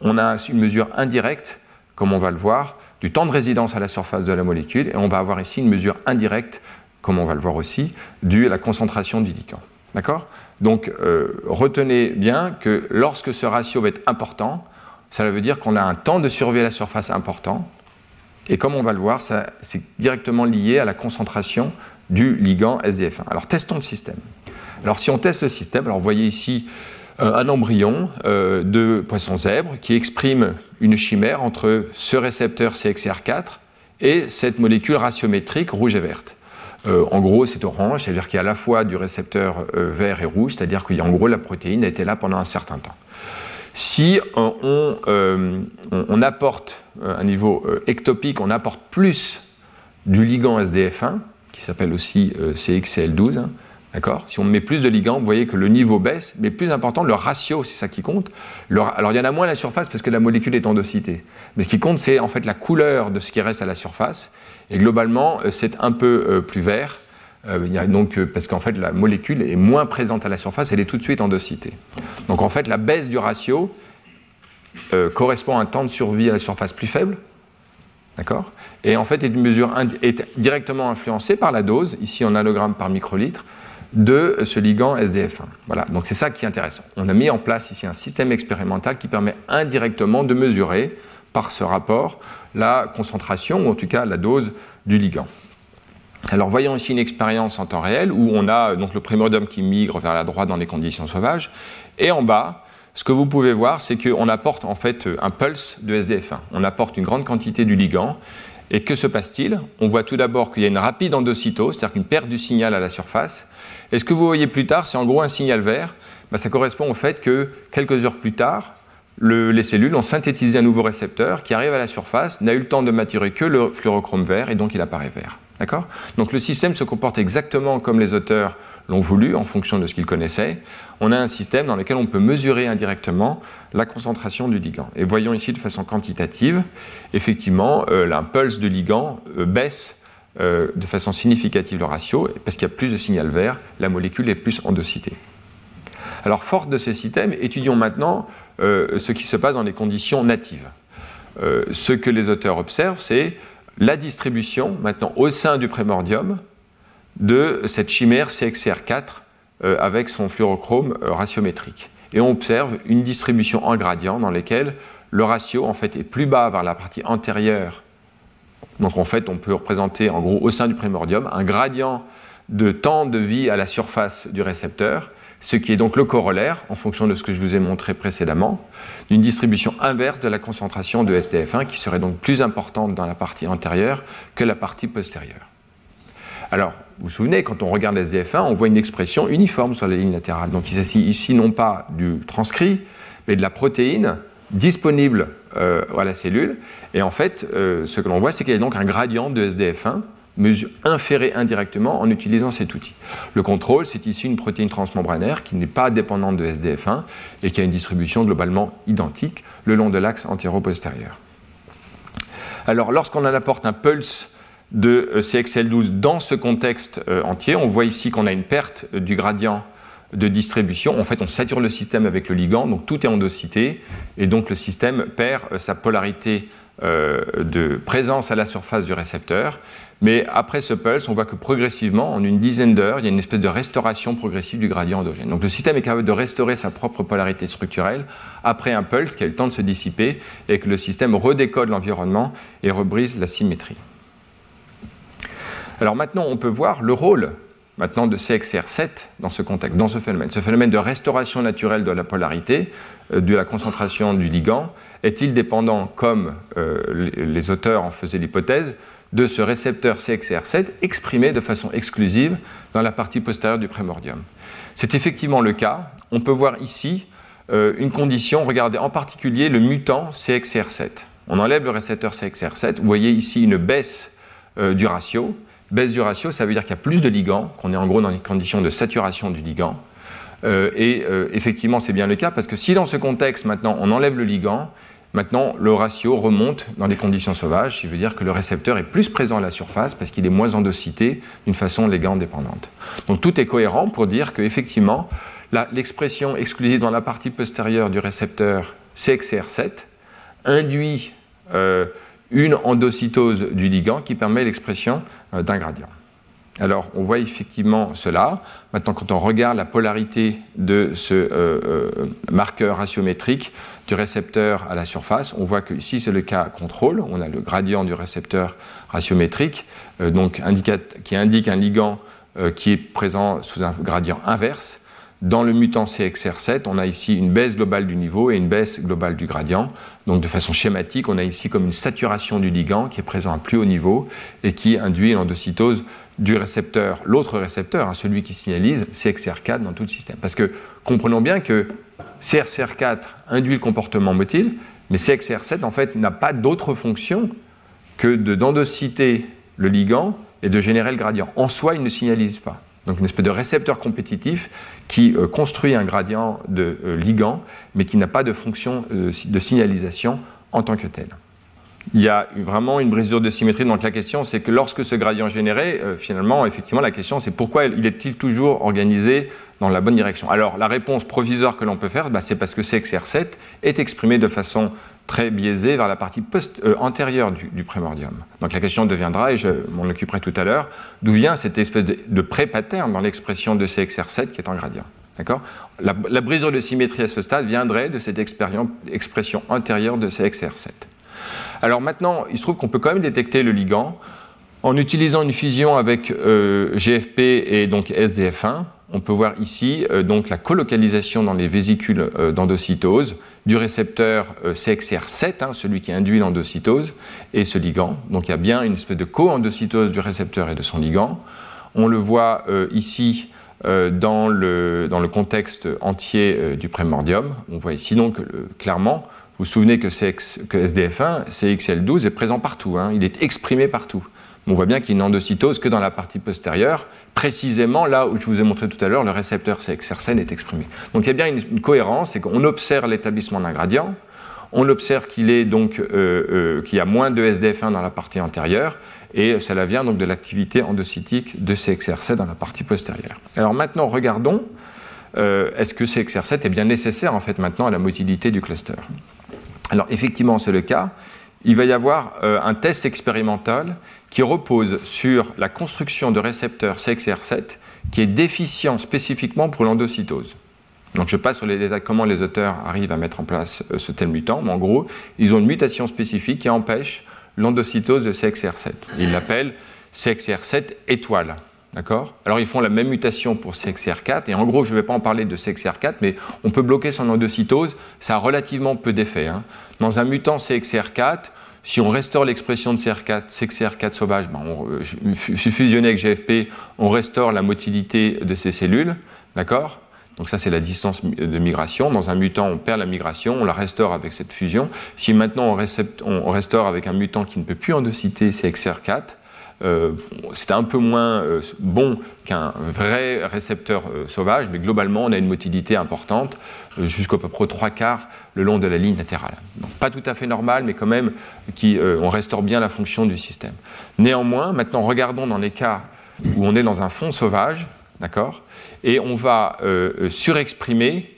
on a une mesure indirecte, comme on va le voir, du temps de résidence à la surface de la molécule, et on va avoir ici une mesure indirecte comme on va le voir aussi, dû à la concentration du ligand. D'accord? Donc euh, retenez bien que lorsque ce ratio va être important, ça veut dire qu'on a un temps de survie à la surface important. Et comme on va le voir, c'est directement lié à la concentration du ligand SDF1. Alors testons le système. Alors si on teste le système, alors vous voyez ici euh, un embryon euh, de poisson zèbre qui exprime une chimère entre ce récepteur CXR4 et cette molécule ratiométrique rouge et verte. Euh, en gros, c'est orange, c'est-à-dire qu'il y a à la fois du récepteur vert et rouge, c'est-à-dire qu'en gros, la protéine a été là pendant un certain temps. Si on, euh, apporte un niveau ectopique, on apporte plus du ligand SDF1, qui s'appelle aussi CXCL12, D'accord? Si on met plus de ligands, vous voyez que le niveau baisse, mais plus important, le ratio, c'est ça qui compte. alors il y en a moins à la surface parce que la molécule est endocytée. Mais ce qui compte, c'est en fait la couleur de ce qui reste à la surface. Et globalement, euh, c'est un peu euh, plus vert. Euh, y a donc, parce qu'en fait, la molécule est moins présente à la surface, elle est tout de suite endocytée. Donc en fait, la baisse du ratio correspond à un temps de survie à la surface plus faible. D'accord? Et en fait, est, une mesure est directement influencée par la dose, ici en allogramme par microlitre, de ce ligand SDF1. Voilà, donc c'est ça qui est intéressant. On a mis en place ici un système expérimental qui permet indirectement de mesurer par ce rapport la concentration, ou en tout cas la dose du ligand. Alors voyons ici une expérience en temps réel où on a donc le primordium qui migre vers la droite dans les conditions sauvages. Et en bas, ce que vous pouvez voir, c'est qu'on apporte en fait un pulse de SDF1. On apporte une grande quantité du ligand. Et que se passe-t-il? On voit tout d'abord qu'il y a une rapide endocytose, c'est-à-dire qu'une perte du signal à la surface. Et ce que vous voyez plus tard, c'est en gros un signal vert. Ben, ça correspond au fait que quelques heures plus tard, les cellules ont synthétisé un nouveau récepteur qui arrive à la surface, n'a eu le temps de maturer que le fluorochrome vert et donc il apparaît vert. D'accord? Donc le système se comporte exactement comme les auteurs l'ont voulu en fonction de ce qu'ils connaissaient. On a un système dans lequel on peut mesurer indirectement la concentration du ligand. Et voyons ici de façon quantitative, effectivement, euh, l'impulse de ligand euh, baisse euh, de façon significative le ratio, parce qu'il y a plus de signal vert, la molécule est plus endocitée. Alors, forte de ce système, étudions maintenant ce qui se passe dans les conditions natives. ce que les auteurs observent, c'est la distribution maintenant au sein du prémordium de cette chimère CXCR4 euh, avec son fluorochrome euh, ratiométrique. Et on observe une distribution en gradient dans laquelle le ratio en fait est plus bas vers la partie antérieure. Donc en fait, on peut représenter en gros au sein du prémordium un gradient de temps de vie à la surface du récepteur, ce qui est donc le corollaire, en fonction de ce que je vous ai montré précédemment, d'une distribution inverse de la concentration de SDF1 qui serait donc plus importante dans la partie antérieure que la partie postérieure. Alors, vous vous souvenez, quand on regarde SDF1, on voit une expression uniforme sur la ligne latérale. Donc il s'agit ici non pas du transcrit, mais de la protéine disponible euh, à la cellule. Et en fait, euh, ce que l'on voit, c'est qu'il y a donc un gradient de SDF1 inféré indirectement en utilisant cet outil. Le contrôle, c'est ici une protéine transmembranaire qui n'est pas dépendante de SDF1 et qui a une distribution globalement identique le long de l'axe antéro-postérieur. Alors, lorsqu'on apporte un pulse de euh, CXL12 dans ce contexte euh, entier, on voit ici qu'on a une perte euh, du gradient de distribution. En fait, on sature le système avec le ligand, donc tout est endocité, et donc le système perd sa polarité de présence à la surface du récepteur. Mais après ce pulse, on voit que progressivement, en une dizaine d'heures, il y a une espèce de restauration progressive du gradient endogène. Donc le système est capable de restaurer sa propre polarité structurelle après un pulse qui a le temps de se dissiper et que le système redécode l'environnement et rebrise la symétrie. Alors maintenant, on peut voir le rôle maintenant de CXR7 dans ce contexte, dans ce phénomène. Ce phénomène de restauration naturelle de la polarité, euh, de la concentration du ligand, est-il dépendant, comme euh, les auteurs en faisaient l'hypothèse, de ce récepteur CXR7 exprimé de façon exclusive dans la partie postérieure du prémordium. C'est effectivement le cas. On peut voir ici euh, une condition, regardez en particulier le mutant CXR7. On enlève le récepteur CXR7, vous voyez ici une baisse euh, du ratio. Baisse du ratio, ça veut dire qu'il y a plus de ligands, qu'on est en gros dans une condition de saturation du ligand. Euh, et effectivement, c'est bien le cas, parce que si dans ce contexte, maintenant, on enlève le ligand, Maintenant, le ratio remonte dans des conditions sauvages, ce qui veut dire que le récepteur est plus présent à la surface parce qu'il est moins endocité d'une façon légal dépendante. Donc tout est cohérent pour dire qu'effectivement, l'expression exclusive dans la partie postérieure du récepteur CXR7 induit euh, une endocytose du ligand qui permet l'expression euh, d'un gradient. Alors, on voit effectivement cela. Maintenant, quand on regarde la polarité de ce euh, marqueur ratiométrique du récepteur à la surface, on voit que ici, c'est le cas contrôle. On a le gradient du récepteur ratiométrique, euh, donc qui indique un ligand qui est présent sous un gradient inverse. Dans le mutant CXR7, on a ici une baisse globale du niveau et une baisse globale du gradient. Donc de façon schématique, on a ici comme une saturation du ligand qui est présent à plus haut niveau et qui induit l'endocytose du récepteur, l'autre récepteur, hein, celui qui signalise CXR4 dans tout le système. Parce que comprenons bien que CXR4 induit le comportement motile, mais CXR7 en fait n'a pas d'autre fonction que d'endociter le ligand et de générer le gradient. En soi, il ne signalise pas. Donc une espèce de récepteur compétitif qui euh, construit un gradient de euh, ligand, mais qui n'a pas de fonction euh, de signalisation en tant que tel il y a vraiment une brisure de symétrie. Donc la question, c'est que lorsque ce gradient est généré, finalement, effectivement, la question, c'est pourquoi il est-il toujours organisé dans la bonne direction? Alors la réponse provisoire que l'on peut faire, bah, c'est parce que CXR7 est exprimé de façon très biaisée vers la partie euh, antérieure du, prémordium. Donc la question deviendra, et je m'en occuperai tout à l'heure, d'où vient cette espèce de, pré-pattern dans l'expression de CXR7 qui est en gradient la, la, de symétrie à ce stade viendrait de cette expression antérieure de CXR7. Alors maintenant, il se trouve qu'on peut quand même détecter le ligand En utilisant une fusion avec euh, GFP et donc SDF1, on peut voir ici euh, donc la colocalisation dans les vésicules euh, d'endocytose du récepteur CXR7, hein, celui qui induit l'endocytose, et ce ligand. Donc il y a bien une espèce de co-endocytose du récepteur et de son ligand. On le voit ici dans le, contexte entier du prémordium. On voit ici donc clairement, vous vous souvenez que, que SDF1, CXL12 est présent partout, hein, il est exprimé partout on voit bien qu'il y a que dans la partie postérieure, précisément là où je vous ai montré tout à l'heure, le récepteur CXRCN est exprimé. Donc il y a bien une, cohérence, c'est qu'on observe l'établissement d'un gradient, on observe qu'il euh, euh, y a moins de SDF1 dans la partie antérieure, et cela vient donc de l'activité endocytique de CXR7 dans la partie postérieure. Alors maintenant, regardons, euh, est-ce que CXR7 est bien nécessaire en fait maintenant à la motilité du cluster? Alors effectivement, c'est le cas. Il va y avoir un test expérimental qui repose sur la construction de récepteurs CXR7 qui est déficient spécifiquement pour l'endocytose. Donc je passe sur les détails comment les auteurs arrivent à mettre en place euh, ce tel mutant, mais en gros, ils ont une mutation spécifique qui empêche l'endocytose de CXR7. Ils l'appellent CXR7 étoile. D'accord? Alors ils font la même mutation pour CXR4, et en gros, je ne vais pas en parler de CXR4, mais on peut bloquer son endocytose, ça a relativement peu d'effet. Hein. Dans un mutant CXR4, si on restaure l'expression de CR4, CXR4 sauvage, ben on, euh, fusionné avec GFP, on restaure la motilité de ces cellules, d'accord? Donc ça, c'est la distance de migration. Dans un mutant, on perd la migration, on la restaure avec cette fusion. Si maintenant on, restaure avec un mutant qui ne peut plus endocyter CXR4, euh, c'est un peu moins euh, bon qu'un vrai récepteur euh, sauvage, mais globalement, on a une motilité importante, jusqu'à peu près trois quarts le long de la ligne latérale. pas tout à fait normal, mais quand même, qui, on restaure bien la fonction du système. Néanmoins, maintenant, regardons dans les cas où on est dans un fond sauvage, d'accord, et on va surexprimer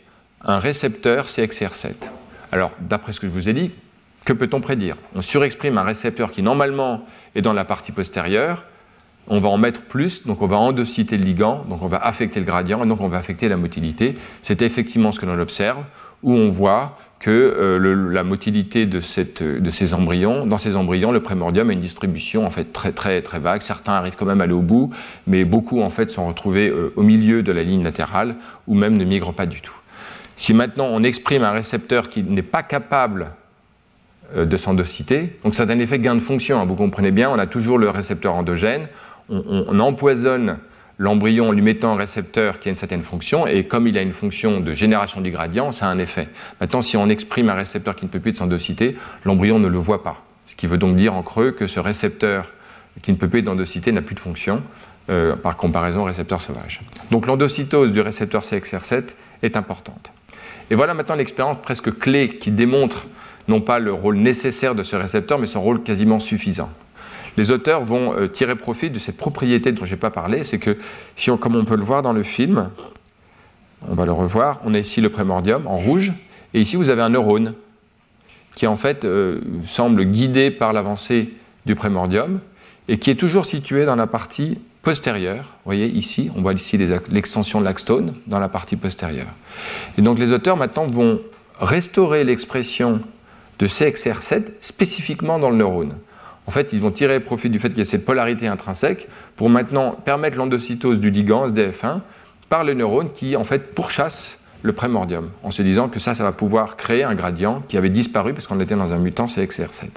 un récepteur CXR7. Alors, d'après ce que je vous ai dit, que peut-on prédire? On surexprime un récepteur qui normalement est dans la partie postérieure, on va en mettre plus, donc on va endocyter le ligand, donc on va affecter le gradient, et donc on va affecter la motilité. C'est effectivement ce que l'on observe, où on voit que euh, la motilité de, ces embryons, dans ces embryons, le prémordium a une distribution en fait très très très vague. Certains arrivent quand même à aller au bout, mais beaucoup en fait sont retrouvés euh, au milieu de la ligne latérale ou même ne migrent pas du tout. Si maintenant on exprime un récepteur qui n'est pas capable de s'endociter. Donc a un effet gain de fonction, hein. vous comprenez bien, on a toujours le récepteur endogène, on, empoisonne l'embryon en lui mettant un récepteur qui a une certaine fonction, et comme il a une fonction de génération du gradient, ça a un effet. Maintenant, si on exprime un récepteur qui ne peut plus être s'endociter, l'embryon ne le voit pas. Ce qui veut donc dire en creux que ce récepteur qui ne peut plus être endocité n'a plus de fonction, euh, par comparaison au récepteur sauvage. Donc l'endocytose du récepteur CXR7 est importante. Et voilà maintenant l'expérience presque clé qui démontre non pas le rôle nécessaire de ce récepteur, mais son rôle quasiment suffisant. Les auteurs vont euh, tirer profit de cette propriété dont je n'ai pas parlé, c'est que, si comme on peut le voir dans le film, on va le revoir, on a ici le prémordium en rouge, et ici vous avez un neurone qui en fait euh, semble guidé par l'avancée du prémordium et qui est toujours situé dans la partie postérieure. Vous voyez ici, on voit ici l'extension de l'axtone dans la partie postérieure. Et donc les auteurs maintenant vont restaurer l'expression de CXR7 spécifiquement dans le neurone. En fait, ils vont tirer profit du fait qu'il y a cette polarité intrinsèque pour maintenant permettre l'endocytose du ligand SDF1 par le neurone qui en fait pourchasse le prémordium, en se disant que ça, ça va pouvoir créer un gradient qui avait disparu parce qu'on était dans un mutant CXR7.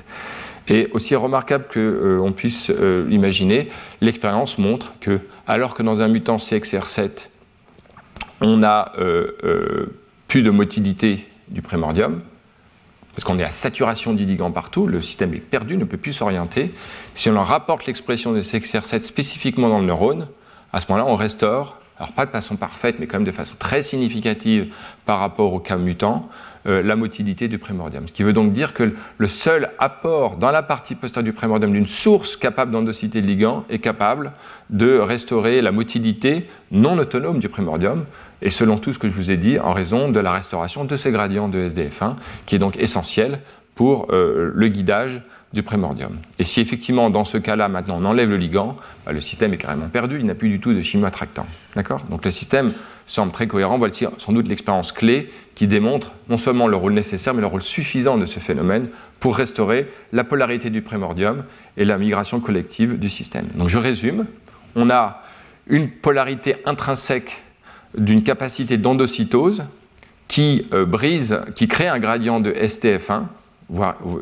Et aussi remarquable qu'on euh, puisse euh, l'imaginer, l'expérience montre que, alors que dans un mutant CXR7, on a euh, plus de motilité du prémordium, parce qu'on est à saturation du ligand partout, le système est perdu, ne peut plus s'orienter. Si on leur rapporte l'expression de CXR7 spécifiquement dans le neurone, à ce moment-là, on restaure, alors pas de façon parfaite, mais quand même de façon très significative par rapport au cas mutant, euh, la motilité du prémordium. Ce qui veut donc dire que le seul apport dans la partie postérieure du prémordium d'une source capable d'endociter le ligand est capable de restaurer la motilité non autonome du prémordium, et selon tout ce que je vous ai dit, en raison de la restauration de ces gradients de SDF1, qui est donc essentiel pour le guidage du prémordium. Et si effectivement, dans ce cas-là, maintenant, on enlève le ligand, bah, le système est carrément perdu, il n'a plus du tout de chimio-attractant. D'accord? Donc le système semble très cohérent. Voici sans doute l'expérience clé qui démontre non seulement le rôle nécessaire, mais le rôle suffisant de ce phénomène pour restaurer la polarité du prémordium et la migration collective du système. Donc je résume. On a une polarité intrinsèque d'une capacité d'endocytose qui euh, qui crée un gradient de STF1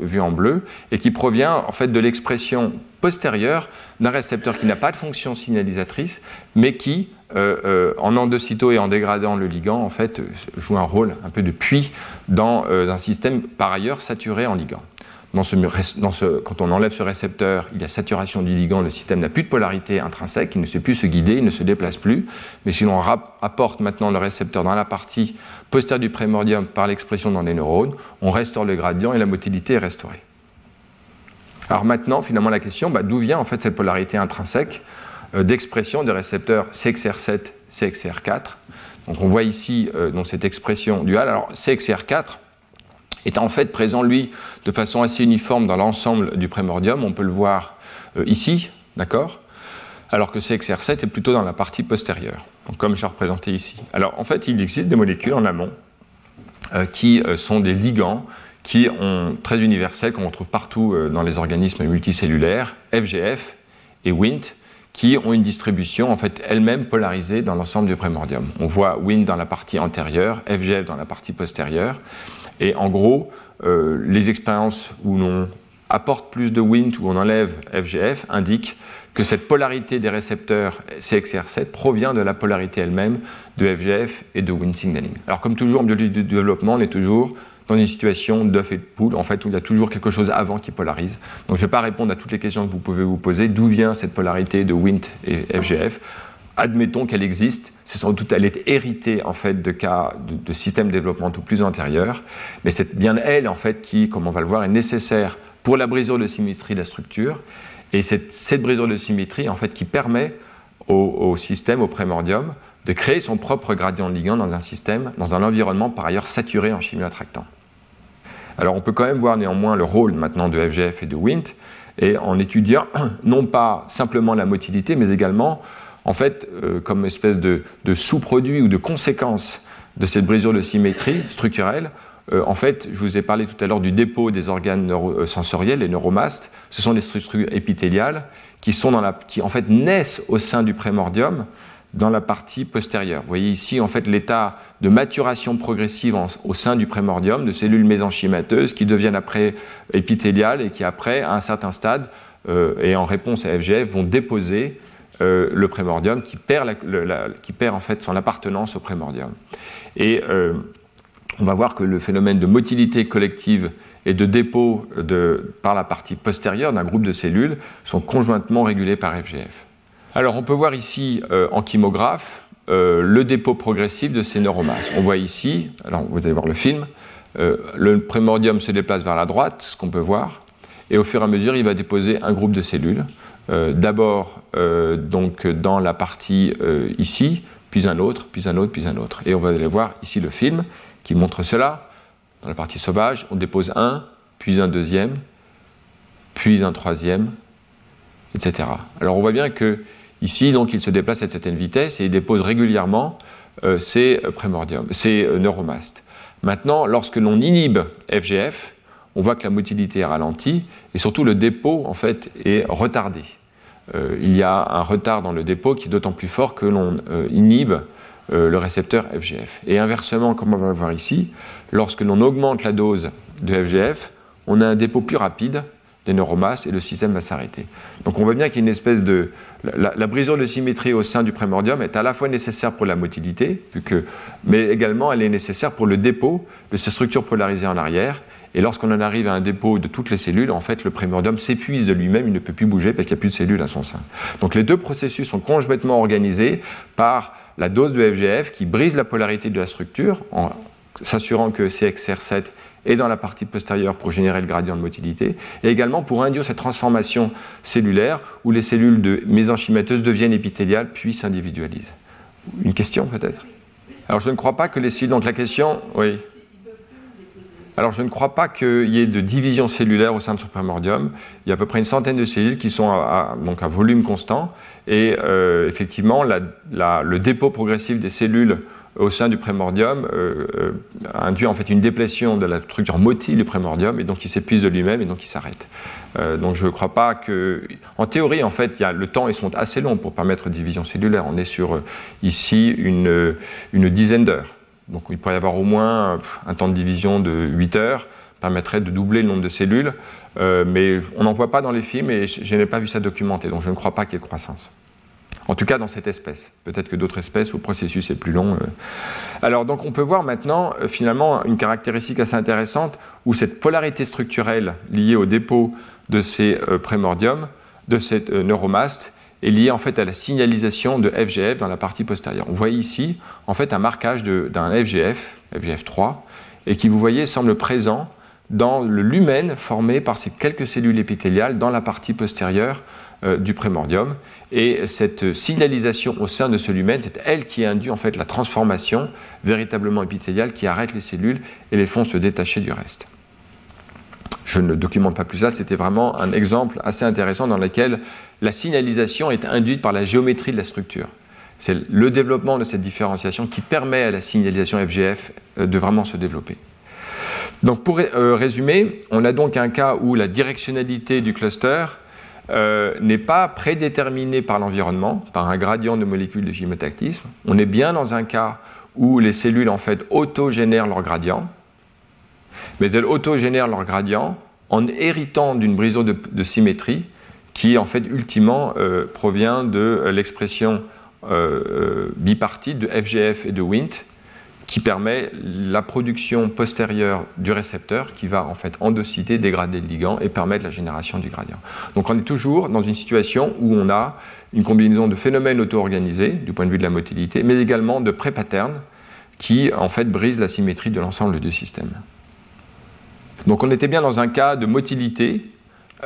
vu en bleu, et qui provient en fait de l'expression postérieure d'un récepteur qui n'a pas de fonction signalisatrice, mais qui, euh, euh, en endocyto et en dégradant le ligand, en fait, joue un rôle un peu de puits dans euh, un système par ailleurs saturé en ligand quand on enlève ce récepteur, il y a saturation du ligand, le système n'a plus de polarité intrinsèque, il ne sait plus se guider, il ne se déplace plus. Mais si l'on apporte maintenant le récepteur dans la partie postérieure du prémordium par l'expression dans les neurones, on restaure le gradient et la motilité est restaurée. Alors maintenant, finalement, la question, bah, d'où vient en fait cette polarité intrinsèque euh, d'expression des récepteurs CXR7, CXR4 Donc on voit ici euh, dans cette expression duale. Alors CXR4, est en fait présent, lui, de façon assez uniforme dans l'ensemble du prémordium. On peut le voir euh, ici, d'accord? Alors que CXR7 est plutôt dans la partie postérieure, comme j'ai représenté ici. Alors, en fait, il existe des molécules en amont euh, qui euh, sont des ligands qui très universels, qu'on retrouve partout dans les organismes multicellulaires, FGF et WNT, qui ont une distribution en fait elle-même polarisée dans l'ensemble du prémordium. On voit WNT dans la partie antérieure, FGF dans la partie postérieure. Et en gros, euh, les expériences où l'on apporte plus de WINT, où on enlève FGF, indiquent que cette polarité des récepteurs CXR7 provient de la polarité elle-même de FGF et de WINT signaling. Alors comme toujours en biologie de développement, on est toujours dans une situation d'œuf et de poule, en fait, où il y a toujours quelque chose avant qui polarise. Donc je ne vais pas répondre à toutes les questions que vous pouvez vous poser. D'où vient cette polarité de WINT et FGF admettons qu'elle existe, c'est sans doute elle est héritée en fait de cas de, systèmes développementaux plus antérieurs, mais c'est bien elle en fait qui, comme on va le voir, est nécessaire pour la brisure de symétrie de la structure, et c'est cette brisure de symétrie en fait qui permet au, système, au prémordium, de créer son propre gradient de ligand dans un système, dans un environnement par ailleurs saturé en chimioattractant. Alors on peut quand même voir néanmoins le rôle maintenant de FGF et de WNT, et en étudiant (coughs) non pas simplement la motilité, mais également en fait, euh, comme espèce de, sous-produit ou de conséquence de cette brisure de symétrie structurelle, euh, en fait, je vous ai parlé tout à l'heure du dépôt des organes euh, sensoriels, les neuromastes. Ce sont des structures épithéliales qui, sont dans la, qui en fait naissent au sein du prémordium dans la partie postérieure. Vous voyez ici en fait l'état de maturation progressive au sein du prémordium de cellules mésenchymateuses qui deviennent après épithéliales et qui après, à un certain stade, et en réponse à FGF, vont déposer euh, le prémordium qui perd, qui perd en fait son appartenance au prémordium. Et euh, on va voir que le phénomène de motilité collective et de dépôt par la partie postérieure d'un groupe de cellules sont conjointement régulés par FGF. Alors on peut voir ici euh, en chymographe le dépôt progressif de ces neuromasses. On voit ici, alors vous allez voir le film, le prémordium se déplace vers la droite, ce qu'on peut voir, et au fur et à mesure il va déposer un groupe de cellules. Euh, d'abord euh, donc dans la partie euh, ici, puis un autre, puis un autre, puis un autre. Et on va aller voir ici le film qui montre cela. Dans la partie sauvage, on dépose un, puis un deuxième, puis un troisième, etc. Alors on voit bien que ici, donc, il se déplace à une certaine vitesse et il dépose régulièrement ces prémordiums, ces neuromastes. Maintenant, lorsque l'on inhibe FGF, on voit que la motilité est ralentie et surtout le dépôt en fait est retardé. Euh, il y a un retard dans le dépôt qui est d'autant plus fort que l'on euh, inhibe euh, le récepteur FGF. Et inversement, comme on va le voir ici, lorsque l'on augmente la dose de FGF, on a un dépôt plus rapide des neuromasses et le système va s'arrêter. Donc on voit bien qu'il y a une espèce de... La, brisure de symétrie au sein du prémordium est à la fois nécessaire pour la motilité, mais également elle est nécessaire pour le dépôt de ces structures polarisées en arrière et lorsqu'on en arrive à un dépôt de toutes les cellules, en fait, le prémordium s'épuise de lui-même, il ne peut plus bouger parce qu'il n'y a plus de cellules à son sein. Donc les deux processus sont conjointement organisés par la dose de FGF qui brise la polarité de la structure en s'assurant que CXR7 est dans la partie postérieure pour générer le gradient de motilité, et également pour induire cette transformation cellulaire où les cellules de mésenchymateuses deviennent épithéliales puis s'individualisent. Une question peut-être? Alors je ne crois pas que les cellules, donc la question, oui. Alors je ne crois pas qu'il y ait de division cellulaire au sein de ce primordium. Il y a à peu près une centaine de cellules qui sont à, donc à volume constant. Et euh, effectivement, le dépôt progressif des cellules au sein du primordium euh, euh, induit en fait une déplétion de la structure motile du primordium et donc il s'épuise de lui-même et donc il s'arrête. donc je ne crois pas que... En théorie, en fait, le temps est sont assez long pour permettre division cellulaire. On est sur ici une, une dizaine d'heures. Donc il pourrait y avoir au moins un temps de division de 8 heures, permettrait de doubler le nombre de cellules, euh, mais on n'en voit pas dans les films et je, n'ai pas vu ça documenté, donc je ne crois pas qu'il y ait de croissance. En tout cas dans cette espèce. Peut-être que d'autres espèces où le processus est plus long. Euh. Alors donc on peut voir maintenant euh, finalement une caractéristique assez intéressante où cette polarité structurelle liée au dépôt de ces prémordiums, de cette neuromaste, est lié en fait à la signalisation de FGF dans la partie postérieure. On voit ici en fait un marquage d'un FGF, FGF3, et qui vous voyez semble présent dans le lumen formé par ces quelques cellules épithéliales dans la partie postérieure euh, du prémordium. Et cette signalisation au sein de ce lumen, c'est elle qui induit en fait la transformation véritablement épithéliale qui arrête les cellules et les font se détacher du reste. Je ne documente pas plus ça, c'était vraiment un exemple assez intéressant dans lequel la signalisation est induite par la géométrie de la structure. C'est le développement de cette différenciation qui permet à la signalisation FGF euh, de vraiment se développer. Donc pour euh, résumer, on a donc un cas où la directionnalité du cluster euh, n'est pas prédéterminée par l'environnement, par un gradient de molécules de chimotactisme. On est bien dans un cas où les cellules en fait autogénèrent leur gradient, mais elles autogénèrent leur gradient en héritant d'une brisure de symétrie qui en fait ultimement euh, provient de euh, l'expression euh, bipartite de FGF et de Wnt qui permet la production postérieure du récepteur qui va en fait endociter, dégrader le ligand et permettre la génération du gradient. Donc on est toujours dans une situation où on a une combinaison de phénomènes auto-organisés du point de vue de la motilité, mais également de pré-patterns qui en fait brisent la symétrie de l'ensemble du système. Donc on était bien dans un cas de motilité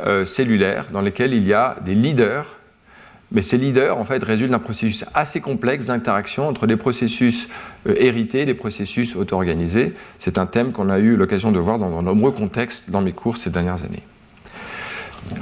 euh, cellulaires dans lesquels il y a des leaders, mais ces leaders en fait résultent d'un processus assez complexe d'interaction entre des processus euh, hérités des processus auto-organisés. C'est un thème qu'on a eu l'occasion de voir dans de nombreux contextes dans mes cours ces dernières années.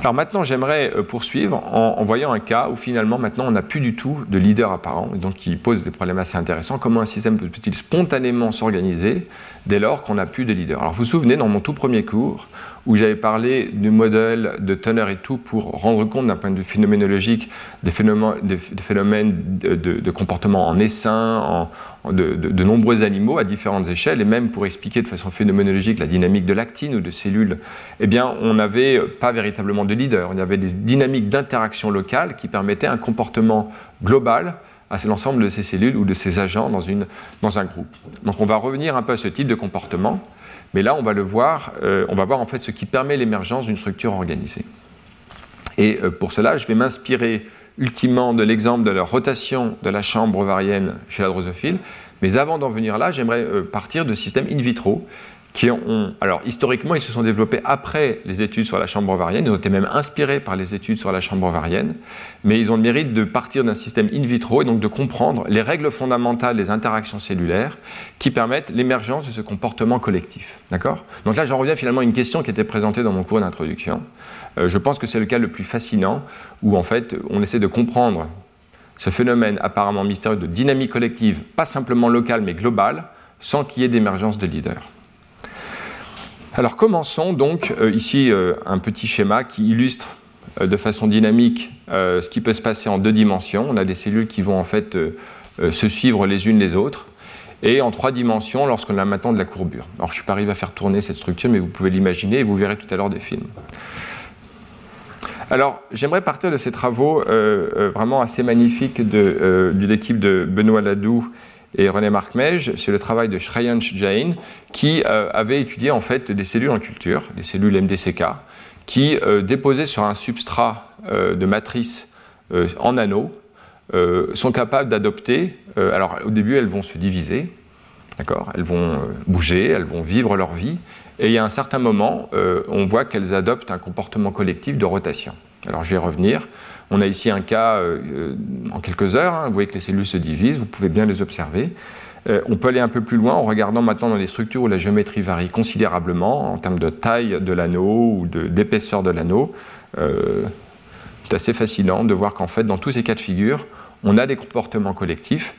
Alors maintenant, j'aimerais euh, poursuivre en, voyant un cas où finalement, maintenant, on n'a plus du tout de leader apparent, et donc qui pose des problèmes assez intéressants. Comment un système peut-il spontanément s'organiser dès lors qu'on n'a plus de leader? Alors vous vous souvenez, dans mon tout premier cours, où j'avais parlé du modèle de Turner et tout pour rendre compte d'un point de vue phénoménologique des phénomènes, de, comportement en essaim, de, nombreux animaux à différentes échelles, et même pour expliquer de façon phénoménologique la dynamique de l'actine ou de cellules, eh bien, on n'avait pas véritablement de leader. On avait des dynamiques d'interaction locale qui permettaient un comportement global à l'ensemble de ces cellules ou de ces agents dans, un groupe. Donc on va revenir un peu à ce type de comportement. Mais là, on va le voir, euh, on va voir en fait ce qui permet l'émergence d'une structure organisée. Et euh, pour cela, je vais m'inspirer ultimement de l'exemple de la rotation de la chambre ovarienne chez la drosophile. Mais avant d'en venir là, j'aimerais euh, partir de systèmes in vitro qui ont, alors historiquement, ils se sont développés après les études sur la chambre ovarienne, ils ont été même inspirés par les études sur la chambre ovarienne, mais ils ont le mérite de partir d'un système in vitro et donc de comprendre les règles fondamentales des interactions cellulaires qui permettent l'émergence de ce comportement collectif. D'accord? Donc là, j'en reviens finalement à une question qui était présentée dans mon cours d'introduction. Euh, je pense que c'est le cas le plus fascinant où en fait on essaie de comprendre ce phénomène apparemment mystérieux de dynamique collective, pas simplement locale mais globale, sans qu'il y ait d'émergence de leaders. Alors commençons donc euh, ici euh, un petit schéma qui illustre euh, de façon dynamique ce qui peut se passer en deux dimensions. On a des cellules qui vont en fait se suivre les unes les autres. Et en trois dimensions lorsqu'on a maintenant de la courbure. Alors je ne suis pas arrivé à faire tourner cette structure, mais vous pouvez l'imaginer et vous verrez tout à l'heure des films. Alors, j'aimerais partir de ces travaux vraiment assez magnifiques de, l'équipe de Benoît Ladoux et René Marc Mej, c'est le travail de Shreyansh Jain, qui euh, avait étudié en fait des cellules en culture, des cellules MDCK, qui euh, déposées sur un substrat euh, de matrice en anneaux sont capables d'adopter. alors au début, elles vont se diviser, d'accord Elles vont bouger, elles vont vivre leur vie, et il y a un certain moment, on voit qu'elles adoptent un comportement collectif de rotation. Alors je vais revenir. On a ici un cas en quelques heures. Hein. vous voyez que les cellules se divisent, vous pouvez bien les observer. on peut aller un peu plus loin en regardant maintenant dans les structures où la géométrie varie considérablement en termes de taille de l'anneau ou d'épaisseur de l'anneau. c'est assez fascinant de voir qu'en fait, dans tous ces cas de figure, on a des comportements collectifs.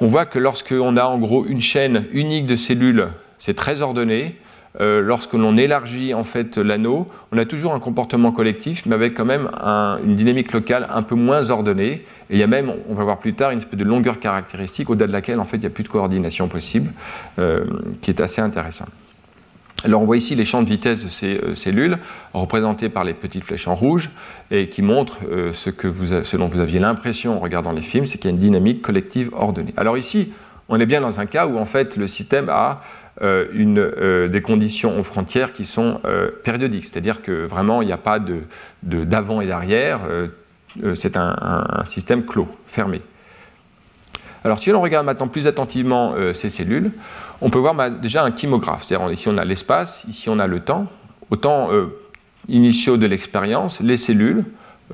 On voit que lorsqu'on a en gros une chaîne unique de cellules, c'est très ordonné. Euh, lorsque l'on élargit en fait l'anneau, on a toujours un comportement collectif, mais avec quand même une dynamique locale un peu moins ordonnée. Et il y a même, on va voir plus tard, une espèce de longueur caractéristique au-delà de laquelle en fait il n'y a plus de coordination possible, euh, qui est assez intéressant. Alors on voit ici les champs de vitesse de ces euh, cellules, représentés par les petites flèches en rouge, et qui montrent ce, que vous dont vous aviez l'impression en regardant les films, c'est qu'il y a une dynamique collective ordonnée. Alors ici, on est bien dans un cas où en fait le système a une, des conditions aux frontières qui sont périodiques, c'est-à-dire que vraiment il n'y a pas d'avant de, et d'arrière, c'est un, système clos, fermé. Alors si l'on regarde maintenant plus attentivement ces cellules, on peut voir bah, déjà un chymographe. C'est-à-dire ici on a l'espace, ici on a le temps. Au temps euh, initiaux de l'expérience, les cellules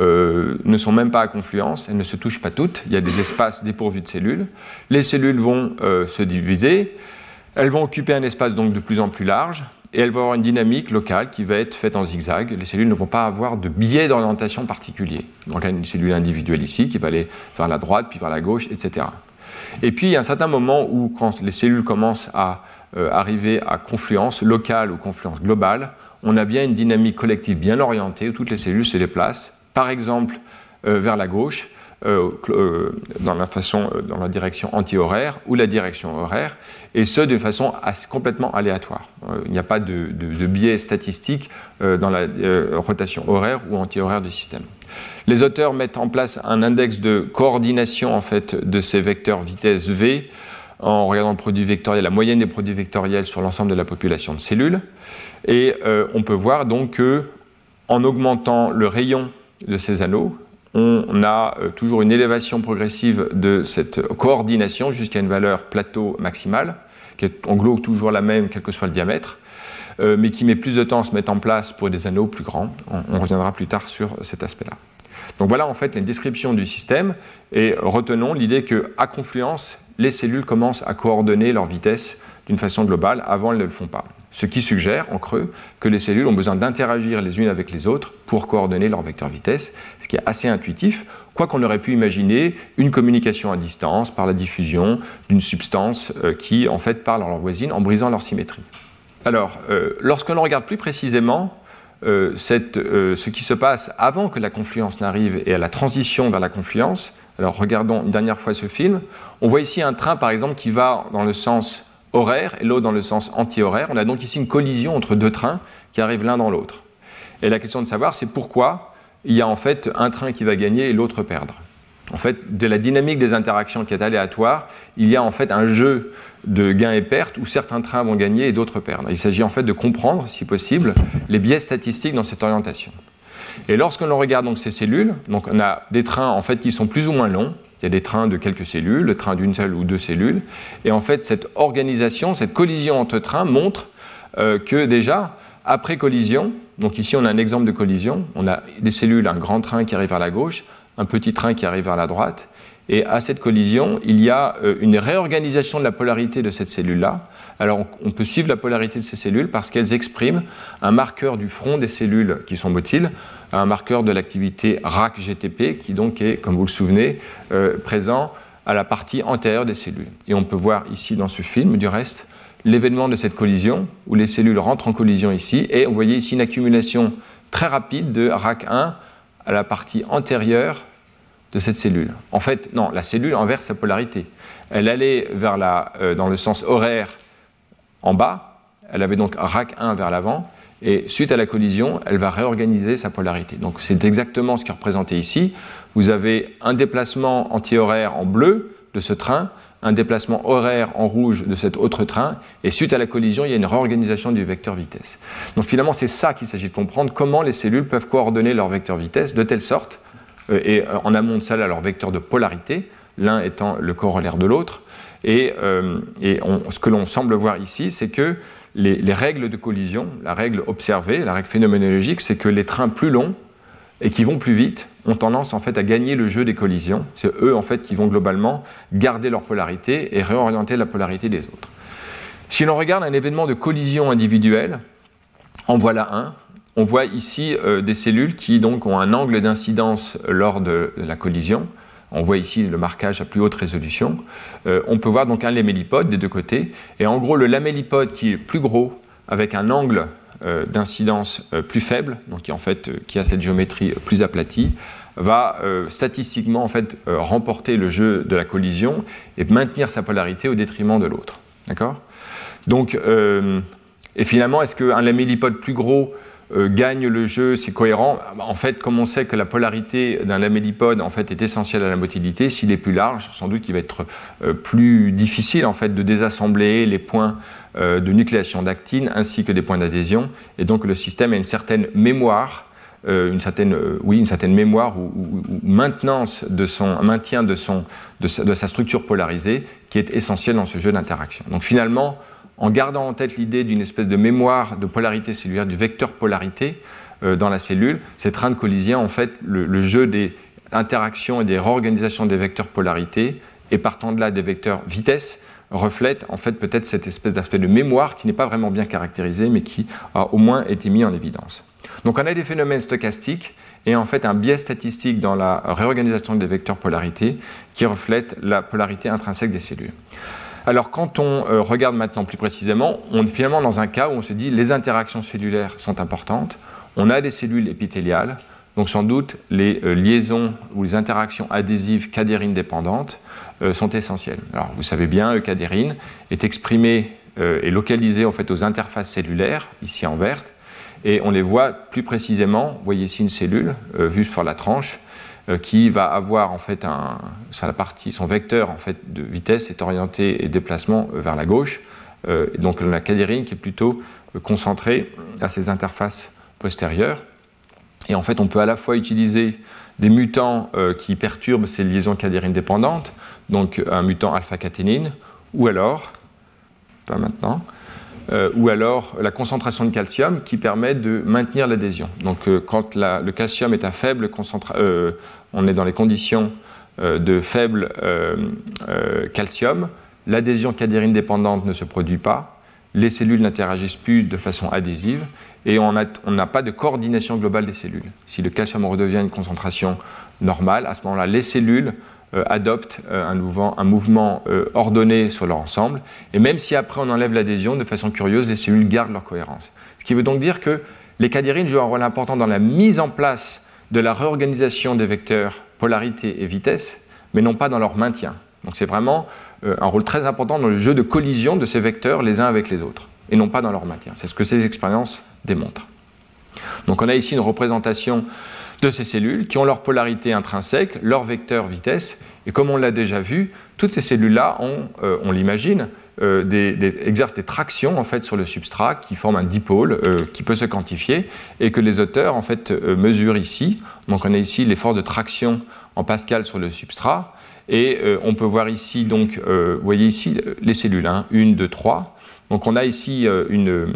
euh, ne sont même pas à confluence, elles ne se touchent pas toutes. Il y a des espaces dépourvus de cellules. Les cellules vont euh, se diviser, elles vont occuper un espace donc de plus en plus large, et elles vont avoir une dynamique locale qui va être faite en zigzag. Les cellules ne vont pas avoir de biais d'orientation particulier. Donc une cellule individuelle ici qui va aller vers la droite, puis vers la gauche, etc. Et puis, il y a un certain moment où, quand les cellules commencent à euh, arriver à confluence locale ou confluence globale, on a bien une dynamique collective bien orientée où toutes les cellules se déplacent, par exemple euh, vers la gauche, dans la façon, dans la direction anti-horaire ou la direction horaire, et ce de façon complètement aléatoire. il n'y a pas de, biais statistique dans la rotation horaire ou anti-horaire du système. Les auteurs mettent en place un index de coordination en fait, de ces vecteurs vitesse V en regardant le produit vectoriel, la moyenne des produits vectoriels sur l'ensemble de la population de cellules. Et euh, on peut voir donc que en augmentant le rayon de ces anneaux, on a euh, toujours une élévation progressive de cette coordination jusqu'à une valeur plateau maximale, qui est en gros toujours la même, quel que soit le diamètre, euh, mais qui met plus de temps à se mettre en place pour des anneaux plus grands. on reviendra plus tard sur cet aspect-là. Donc voilà en fait une description du système et retenons l'idée qu'à confluence, les cellules commencent à coordonner leur vitesse d'une façon globale, avant elles ne le font pas. Ce qui suggère, en creux, que les cellules ont besoin d'interagir les unes avec les autres pour coordonner leur vecteur vitesse, ce qui est assez intuitif, quoi qu'on aurait pu imaginer une communication à distance par la diffusion d'une substance euh, qui, en fait, parle à leur voisine en brisant leur symétrie. Alors, euh, lorsque l'on regarde plus précisément euh, euh, ce qui se passe avant que la confluence n'arrive et à la transition vers la confluence. Alors regardons une dernière fois ce film. On voit ici un train par exemple qui va dans le sens horaire et l'autre dans le sens anti-horaire. On a donc ici une collision entre deux trains qui arrivent l'un dans l'autre. Et la question de savoir c'est pourquoi il y a en fait un train qui va gagner et l'autre perdre. En fait, de la dynamique des interactions qui est aléatoire, il y a en fait un jeu de gains et pertes où certains trains vont gagner et d'autres perdre. Il s'agit en fait de comprendre, si possible, les biais statistiques dans cette orientation. Et lorsque l'on regarde donc ces cellules, donc on a des trains en fait qui sont plus ou moins longs. Il y a des trains de quelques cellules, le train d'une seule ou deux cellules. Et en fait, cette organisation, cette collision entre trains montre euh, que déjà, après collision, donc ici on a un exemple de collision, on a des cellules, un grand train qui arrive vers la gauche, un petit train qui arrive vers la droite, et à cette collision, il y a euh, une réorganisation de la polarité de cette cellule-là. Alors on peut suivre la polarité de ces cellules parce qu'elles expriment un marqueur du front des cellules qui sont motiles, un marqueur de l'activité RAC-GTP qui donc est, comme vous le souvenez, euh, présent à la partie antérieure des cellules. Et on peut voir ici dans ce film, du reste, l'événement de cette collision, où les cellules rentrent en collision ici, et vous voyez ici une accumulation très rapide de RAC1 à la partie antérieure de cette cellule. En fait, non, la cellule inverse sa polarité. Elle allait vers la, euh, dans le sens horaire en bas, elle avait donc RAC1 vers l'avant, et suite à la collision, elle va réorganiser sa polarité. Donc c'est exactement ce qui est représenté ici. Vous avez un déplacement anti-horaire en bleu de ce train, un déplacement horaire en rouge de cet autre train, et suite à la collision, il y a une réorganisation du vecteur vitesse. Donc finalement, c'est ça qu'il s'agit de comprendre, comment les cellules peuvent coordonner leur vecteur vitesse de telle sorte euh, et euh, en amont de ça, leur vecteur de polarité, l'un étant le corollaire de l'autre. Et, euh, ce que l'on semble voir ici, c'est que les, règles de collision, la règle observée, la règle phénoménologique, c'est que les trains plus longs et qui vont plus vite ont tendance en fait à gagner le jeu des collisions. C'est eux en fait qui vont globalement garder leur polarité et réorienter la polarité des autres. Si l'on regarde un événement de collision individuelle, en voilà un. On voit ici euh, des cellules qui donc ont un angle d'incidence lors de la collision. On voit ici le marquage à plus haute résolution. Euh, on peut voir donc un lamellipode des deux côtés. Et en gros, le lamellipode qui est plus gros, avec un angle euh, d'incidence euh, plus faible, donc qui, en fait, qui a cette géométrie plus aplatie, va statistiquement remporter le jeu de la collision et maintenir sa polarité au détriment de l'autre. D'accord? Donc, et finalement, est-ce qu'un lamellipode plus gros gagne le jeu, c'est cohérent. En fait, comme on sait que la polarité d'un lamellipode en fait, est essentielle à la motilité, s'il est plus large, sans doute qu'il va être euh, plus difficile en fait, de désassembler les points euh, de nucléation d'actine ainsi que des points d'adhésion. Et donc le système a une certaine mémoire une certaine, oui, une certaine mémoire ou, maintenance de son, maintien de, son, de sa, structure polarisée qui est essentielle dans ce jeu d'interaction. Donc finalement, en gardant en tête l'idée d'une espèce de mémoire de polarité cellulaire, du vecteur polarité euh, dans la cellule, ces trains de collision, en fait, le, jeu des interactions et des réorganisations des vecteurs polarité, et partant de là des vecteurs vitesse, reflète en fait peut-être cette espèce d'aspect de mémoire qui n'est pas vraiment bien caractérisé, mais qui a au moins été mis en évidence. Donc on a des phénomènes stochastiques et en fait un biais statistique dans la réorganisation des vecteurs polarité qui reflète la polarité intrinsèque des cellules. Alors quand on euh, regarde maintenant plus précisément, on est finalement dans un cas où on se dit les interactions cellulaires sont importantes, on a des cellules épithéliales, donc sans doute les euh, liaisons ou les interactions adhésives cadérines dépendantes euh, sont essentielles. Alors vous savez bien, eucadérine est exprimée et localisée en fait aux interfaces cellulaires, ici en verte, et on les voit plus précisément, vous voyez ici une cellule vue sur la tranche, qui va avoir en fait un, partie, son vecteur en fait de vitesse est orienté et déplacement euh, vers la gauche. Euh, donc la cadérine qui est plutôt concentrée à ses interfaces postérieures. Et en fait, on peut à la fois utiliser des mutants qui perturbent ces liaisons cadérines dépendantes, donc un mutant alpha-caténine, ou alors, pas maintenant, ou alors la concentration de calcium qui permet de maintenir l'adhésion. Donc quand le calcium est à faible concentration, on est dans les conditions euh, de faible euh, euh, calcium, l'adhésion cadérine dépendante ne se produit pas, les cellules n'interagissent plus de façon adhésive et on n'a pas de coordination globale des cellules. Si le calcium redevient une concentration normale, à ce moment-là, les cellules adoptent un, mouvement, ordonné sur leur ensemble. Et même si après on enlève l'adhésion, de façon curieuse, les cellules gardent leur cohérence. Ce qui veut donc dire que les cadérines jouent un rôle important dans la mise en place de la réorganisation des vecteurs polarité et vitesse, mais non pas dans leur maintien. Donc c'est vraiment euh, un rôle très important dans le jeu de collision de ces vecteurs les uns avec les autres, et non pas dans leur maintien. C'est ce que ces expériences démontrent. Donc on a ici une représentation de ces cellules qui ont leur polarité intrinsèque, leur vecteur vitesse, et comme on l'a déjà vu, toutes ces cellules-là ont, euh, on l'imagine, euh, exercent des tractions en fait sur le substrat qui forment un dipôle euh, qui peut se quantifier et que les auteurs en fait mesurent ici. Donc on a ici les forces de traction en Pascal sur le substrat et on peut voir ici donc vous voyez ici les cellules, hein, une, deux, trois. Donc on a ici une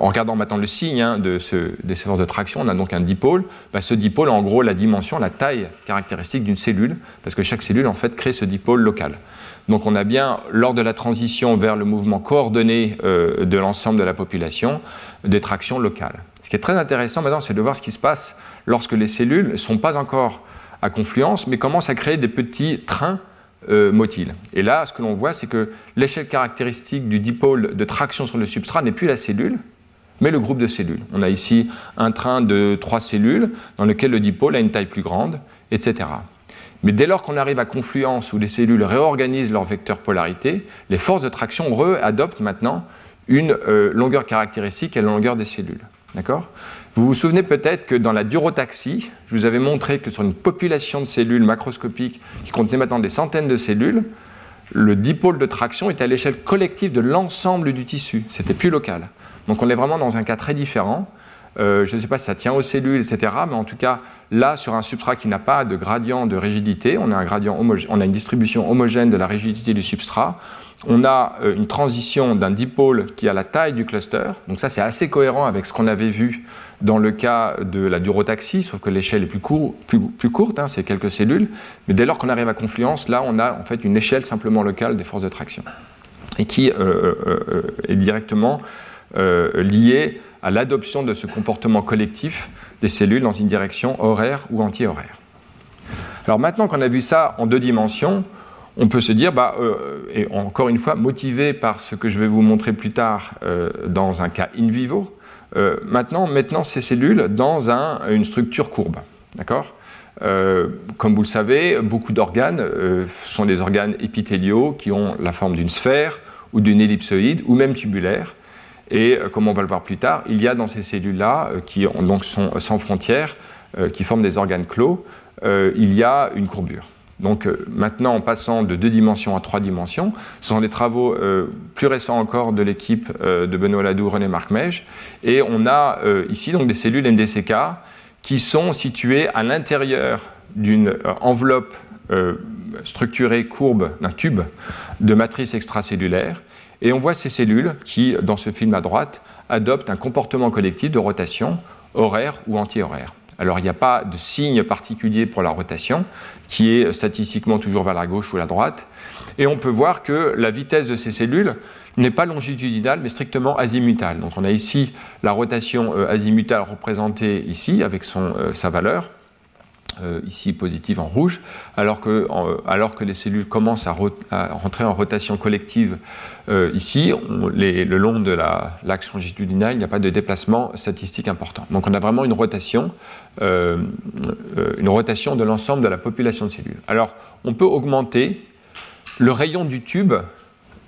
en regardant maintenant le signe hein, de ce, des forces de traction, on a donc un dipôle. Bah, ce dipôle, en gros, la dimension, la taille caractéristique d'une cellule, parce que chaque cellule, en fait, crée ce dipôle local. Donc on a bien, lors de la transition vers le mouvement coordonné euh, de l'ensemble de la population, des tractions locales. Ce qui est très intéressant maintenant, c'est de voir ce qui se passe lorsque les cellules ne sont pas encore à confluence, mais commencent à créer des petits trains euh, motiles. Et là, ce que l'on voit, c'est que l'échelle caractéristique du dipôle de traction sur le substrat n'est plus la cellule, mais le groupe de cellules. On a ici un train de trois cellules dans lequel le dipôle a une taille plus grande, etc. Mais dès lors qu'on arrive à confluence où les cellules réorganisent leur vecteur polarité, les forces de traction adoptent maintenant une euh, longueur caractéristique à la longueur des cellules. D'accord? Vous vous souvenez peut-être que dans la durotaxie, je vous avais montré que sur une population de cellules macroscopiques qui contenait maintenant des centaines de cellules, le dipôle de traction était à l'échelle collective de l'ensemble du tissu. C'était plus local. Donc on est vraiment dans un cas très différent. Euh, je ne sais pas si ça tient aux cellules, etc. Mais en tout cas, là, sur un substrat qui n'a pas de gradient de rigidité, on a, une distribution homogène de la rigidité du substrat. On a euh, une transition d'un dipôle qui a la taille du cluster. Donc ça, c'est assez cohérent avec ce qu'on avait vu dans le cas de la durotaxie, sauf que l'échelle est plus, courte, hein, c'est quelques cellules, mais dès lors qu'on arrive à confluence, là on a en fait une échelle simplement locale des forces de traction, et qui est directement liée à l'adoption de ce comportement collectif des cellules dans une direction horaire ou anti-horaire. Alors maintenant qu'on a vu ça en deux dimensions, on peut se dire, bah, euh, et encore une fois, motivé par ce que je vais vous montrer plus tard euh, dans un cas in vivo, euh, maintenant, ces cellules dans une structure courbe. D'accord Comme vous le savez, beaucoup d'organes sont des organes épithéliaux qui ont la forme d'une sphère ou d'une ellipsoïde ou même tubulaire. Et comme on va le voir plus tard, il y a dans ces cellules-là, qui donc sont sans frontières, qui forment des organes clos, il y a une courbure. Donc euh, maintenant, en passant de deux dimensions à trois dimensions, ce sont les travaux euh, plus récents encore de l'équipe euh, de Benoît Ladou, René Marc Mège, et on a ici donc des cellules MDCK qui sont situées à l'intérieur d'une enveloppe structurée courbe d'un tube de matrice extracellulaire, et on voit ces cellules qui, dans ce film à droite, adoptent un comportement collectif de rotation horaire ou anti-horaire. Alors il n'y a pas de signe particulier pour la rotation, qui est statistiquement toujours vers la gauche ou la droite. Et on peut voir que la vitesse de ces cellules n'est pas longitudinale, mais strictement azimutale. Donc on a ici la rotation euh, azimutale représentée ici avec euh, sa valeur. Euh, ici positive en rouge, alors que, alors que les cellules commencent à, rentrer en rotation collective euh, ici, le long de l'axe longitudinal, il n'y a pas de déplacement statistique important. Donc on a vraiment une rotation, euh, une rotation de l'ensemble de la population de cellules. Alors on peut augmenter le rayon du tube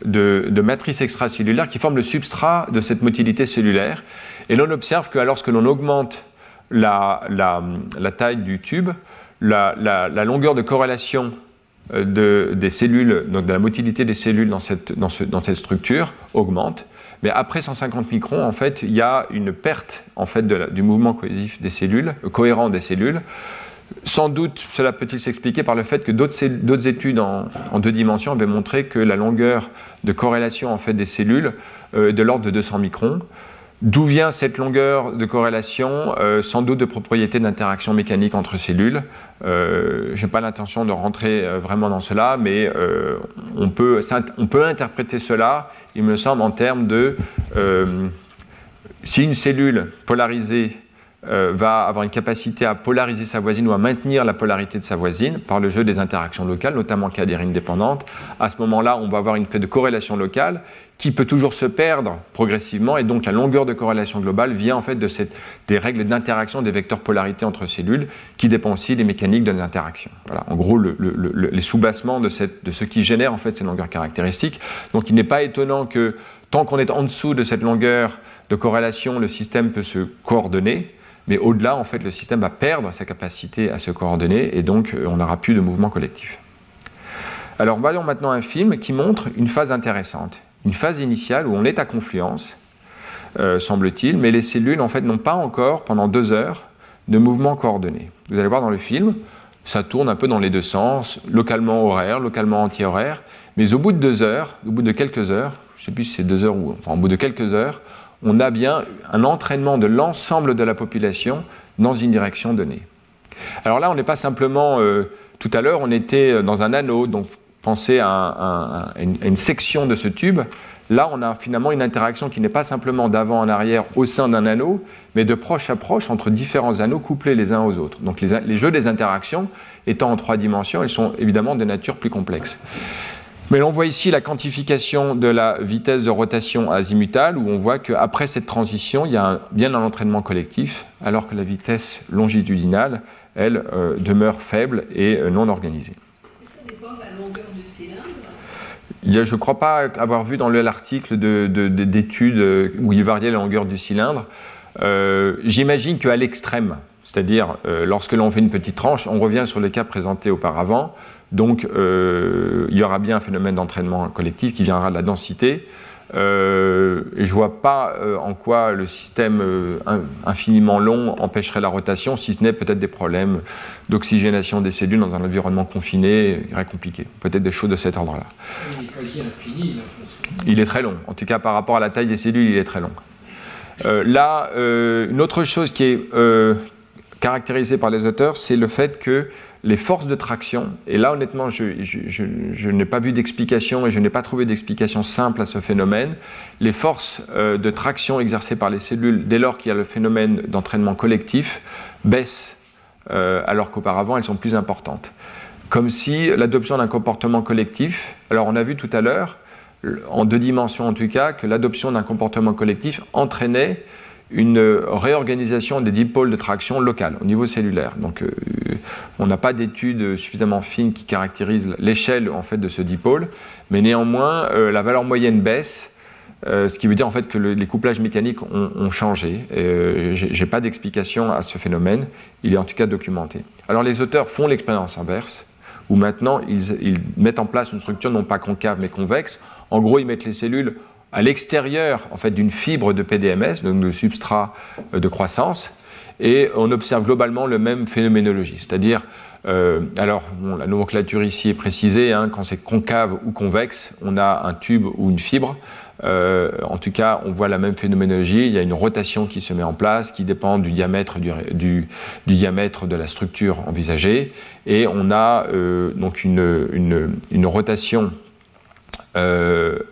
de, de, matrice extracellulaire qui forme le substrat de cette motilité cellulaire. Et l'on observe que lorsque l'on augmente la, taille du tube, la, longueur de corrélation euh, des cellules, donc de la motilité des cellules dans cette, structure augmente. Mais après 150 microns, en fait, il y a une perte en fait, du mouvement cohésif des cellules, euh, cohérent des cellules. Sans doute, cela peut-il s'expliquer par le fait que d'autres études en, deux dimensions avaient montré que la longueur de corrélation en fait, des cellules euh, est de l'ordre de 200 microns. D'où vient cette longueur de corrélation euh, Sans doute de propriétés d'interaction mécanique entre cellules. Euh, Je n'ai pas l'intention de rentrer euh, vraiment dans cela, mais on, peut, on peut interpréter cela, il me semble, en termes de si une cellule polarisée euh, va avoir une capacité à polariser sa voisine ou à maintenir la polarité de sa voisine par le jeu des interactions locales, notamment cadérines dépendantes. À ce moment-là, on va avoir une fait de corrélation locale qui peut toujours se perdre progressivement et donc la longueur de corrélation globale vient en fait de cette, des règles d'interaction des vecteurs polarité entre cellules qui dépend aussi des mécaniques de l'interaction. Voilà, en gros, le, les sous-bassements de, de, ce qui génère en fait ces longueurs caractéristiques. Donc il n'est pas étonnant que tant qu'on est en dessous de cette longueur de corrélation, le système peut se coordonner mais au-delà, en fait, le système va perdre sa capacité à se coordonner et donc euh, on n'aura plus de mouvement collectif. Alors voyons maintenant un film qui montre une phase intéressante, une phase initiale où on est à confluence, euh, semble-t-il, mais les cellules en fait n'ont pas encore pendant deux heures de mouvement coordonné. Vous allez voir dans le film, ça tourne un peu dans les deux sens, localement horaire, localement anti-horaire, mais au bout de deux heures, au bout de quelques heures, je ne sais plus si c'est deux heures ou enfin au bout de quelques heures, on a bien un entraînement de l'ensemble de la population dans une direction donnée. Alors là, on n'est pas simplement, euh, tout à l'heure, on était dans un anneau, donc pensez à, une, section de ce tube. Là, on a finalement une interaction qui n'est pas simplement d'avant en arrière au sein d'un anneau, mais de proche à proche entre différents anneaux couplés les uns aux autres. Donc les, les jeux des interactions étant en trois dimensions, ils sont évidemment de nature plus complexe. Mais on voit ici la quantification de la vitesse de rotation azimutale, où on voit qu'après cette transition, il y a bien un entraînement collectif, alors que la vitesse longitudinale, elle, euh, demeure faible et euh, non organisée. Ça dépend de la longueur du cylindre? Je ne crois pas avoir vu dans l'article d'études euh, où il variait la longueur du cylindre. J'imagine qu'à l'extrême, c'est-à-dire lorsque l'on fait une petite tranche, on revient sur les cas présentés auparavant, donc euh, il y aura bien un phénomène d'entraînement collectif qui viendra de la densité. Euh, et je ne vois pas euh, en quoi le système infiniment long empêcherait la rotation, si ce n'est peut-être des problèmes d'oxygénation des cellules dans un environnement confiné, très compliqué. Peut-être des choses de cet ordre-là. Il est quasi infini. Il est très long. En tout cas, par rapport à la taille des cellules, il est très long. là, une autre chose qui est caractérisée par les auteurs, c'est le fait que les forces de traction, et là honnêtement je, n'ai pas vu d'explication et je n'ai pas trouvé d'explication simple à ce phénomène, les forces euh, de traction exercées par les cellules dès lors qu'il y a le phénomène d'entraînement collectif baissent euh, alors qu'auparavant elles sont plus importantes. Comme si l'adoption d'un comportement collectif, alors on a vu tout à l'heure, en deux dimensions en tout cas, que l'adoption d'un comportement collectif entraînait une réorganisation des dipôles de traction locales au niveau cellulaire. Donc, euh, on n'a pas d'études suffisamment fines qui caractérisent l'échelle en fait de ce dipôle, mais néanmoins, euh, la valeur moyenne baisse. Euh, ce qui veut dire en fait que les couplages mécaniques ont, changé. Je n'ai pas d'explication à ce phénomène. Il est en tout cas documenté. Alors les auteurs font l'expérience inverse, où maintenant ils mettent en place une structure non pas concave mais convexe. En gros, ils mettent les cellules à l'extérieur en fait, d'une fibre de PDMS, donc de substrat euh, de croissance, et on observe globalement le même phénoménologie, c'est-à-dire, euh, alors la nomenclature ici est précisée, hein, quand c'est concave ou convexe, on a un tube ou une fibre. Euh, en tout cas, on voit la même phénoménologie. Il y a une rotation qui se met en place, qui dépend du diamètre, du, diamètre de la structure envisagée, et on a donc une, une, une rotation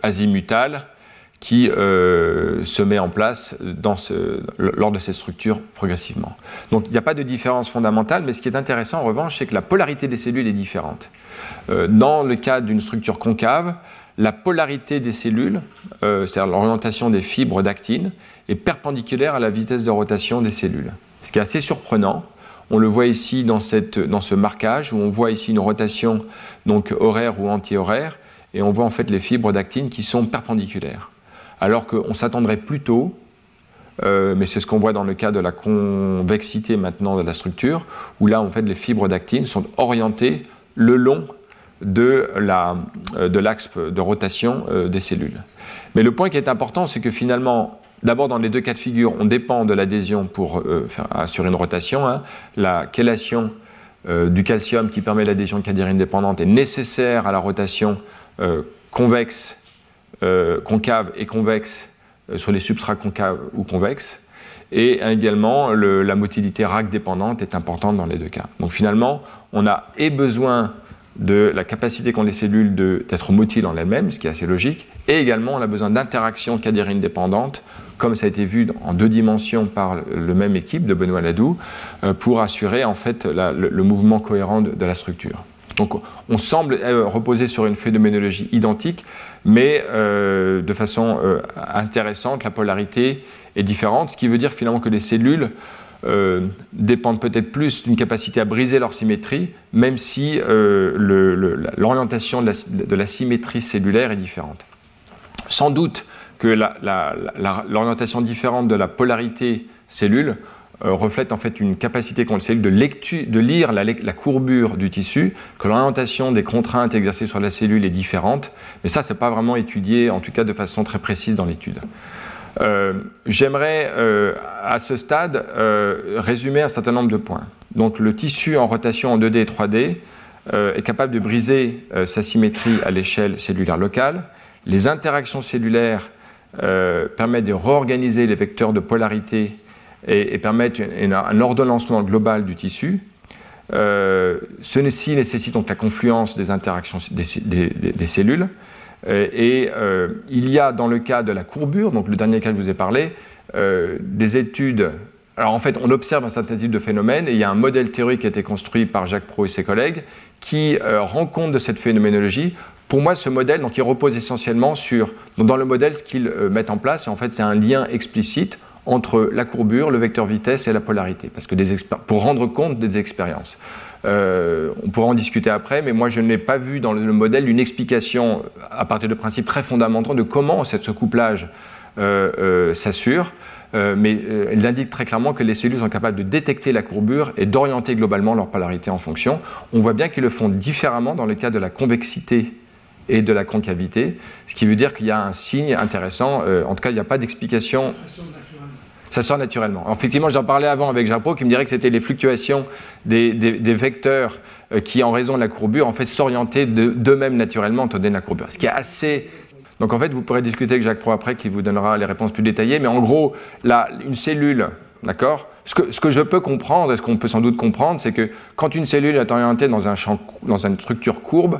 azimutale qui euh, se met en place lors de ces structures progressivement. Donc il n'y a pas de différence fondamentale, mais ce qui est intéressant en revanche, c'est que la polarité des cellules est différente. Euh, dans le cas d'une structure concave, la polarité des cellules, euh, c'est-à-dire l'orientation des fibres d'actine, est perpendiculaire à la vitesse de rotation des cellules. Ce qui est assez surprenant. On le voit ici dans, dans ce marquage, où on voit ici une rotation donc horaire ou anti-horaire, et on voit en fait les fibres d'actine qui sont perpendiculaires alors qu'on s'attendrait plutôt, euh, mais c'est ce qu'on voit dans le cas de la convexité maintenant de la structure, où là, en fait, les fibres d'actine sont orientées le long de euh, l'axe de, rotation euh, des cellules. Mais le point qui est important, c'est que finalement, d'abord dans les deux cas de figure, on dépend de l'adhésion pour assurer une rotation. Hein. La chélation du calcium qui permet l'adhésion cadérine dépendante est nécessaire à la rotation convexe euh, concave et convexe euh, sur les substrats concaves ou convexes. Et également, la motilité RAC dépendante est importante dans les deux cas. Donc finalement, on a et besoin de la capacité qu'ont les cellules d'être motiles en elles-mêmes, ce qui est assez logique, et également on a besoin d'interactions cadérines dépendantes, comme ça a été vu en deux dimensions par le même équipe de Benoît Ladoux, euh, pour assurer en fait le, mouvement cohérent de la structure. Donc on semble reposer sur une phénoménologie identique, mais euh, de façon euh, intéressante, la polarité est différente, ce qui veut dire finalement que les cellules euh, dépendent peut-être plus d'une capacité à briser leur symétrie, même si l'orientation de, la symétrie cellulaire est différente. Sans doute que l'orientation différente de la polarité cellule euh, reflète en fait une capacité qu'ont les cellules de, de lire la, courbure du tissu, que l'orientation des contraintes exercées sur la cellule est différente, mais ça, c'est pas vraiment étudié, en tout cas de façon très précise dans l'étude. Euh, j'aimerais euh, à ce stade résumer un certain nombre de points. Donc le tissu en rotation en 2D et 3D est capable de briser sa symétrie à l'échelle cellulaire locale. Les interactions cellulaires permettent de réorganiser les vecteurs de polarité et, permettre un ordonnancement global du tissu. Euh, ceci nécessite donc la confluence des interactions des, cellules. Euh, et euh, il y a dans le cas de la courbure, donc le dernier cas que je vous ai parlé, euh, des études. Alors en fait, on observe un certain type de phénomène et il y a un modèle théorique qui a été construit par Jacques Pro et ses collègues qui rend compte de cette phénoménologie. Pour moi, ce modèle, donc, il repose essentiellement sur, dans le modèle, ce qu'ils mettent en place, en fait, c'est un lien explicite entre la courbure, le vecteur vitesse et la polarité, parce que pour rendre compte des expériences. Euh, on pourra en discuter après, mais moi je n'ai pas vu dans le, modèle une explication à partir de principes très fondamentaux de comment ce couplage euh, euh, s'assure. mais il indique très clairement que les cellules sont capables de détecter la courbure et d'orienter globalement leur polarité en fonction. On voit bien qu'ils le font différemment dans le cas de la convexité et de la concavité, ce qui veut dire qu'il y a un signe intéressant. en tout cas, il n'y a pas d'explication ça sort naturellement. effectivement, j'en parlais avant avec Japo qui me dirait que c'était les fluctuations des, vecteurs euh, qui, en raison de la courbure, en fait, s'orientaient d'eux-mêmes naturellement en donné la courbure. Ce qui est assez Donc en fait, vous pourrez discuter avec Jacques Pro après qui vous donnera les réponses plus détaillées, mais en gros, là, une cellule, d'accord? Ce que, je peux comprendre, et ce qu'on peut sans doute comprendre, c'est que quand une cellule est orientée dans, un champ, dans une structure courbe,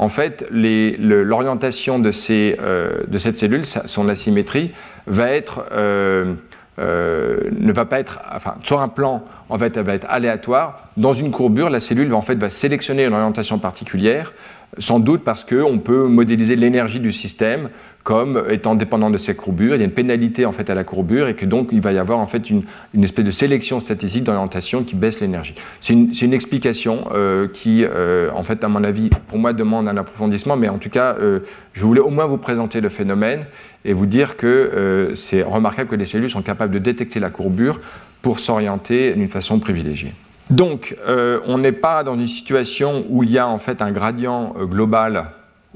en fait, l'orientation de, euh, de, cette cellule, son asymétrie, va être, euh, ne va pas être, sur un plan, en elle va être aléatoire. Dans une courbure, la cellule en fait, va sélectionner une orientation particulière sans doute parce qu'on peut modéliser l'énergie du système comme étant dépendant de ces courbures. Il y a une pénalité en fait à la courbure et que donc il va y avoir en fait une, espèce de sélection statistique d'orientation qui baisse l'énergie. C'est une, explication euh, qui, euh, en fait, à mon avis, pour moi, demande un approfondissement, mais en tout cas, euh, je voulais au moins vous présenter le phénomène et vous dire que c'est remarquable que les cellules sont capables de détecter la courbure pour s'orienter d'une façon privilégiée. Donc, euh, on n'est pas dans une situation où il y a en fait un gradient euh, global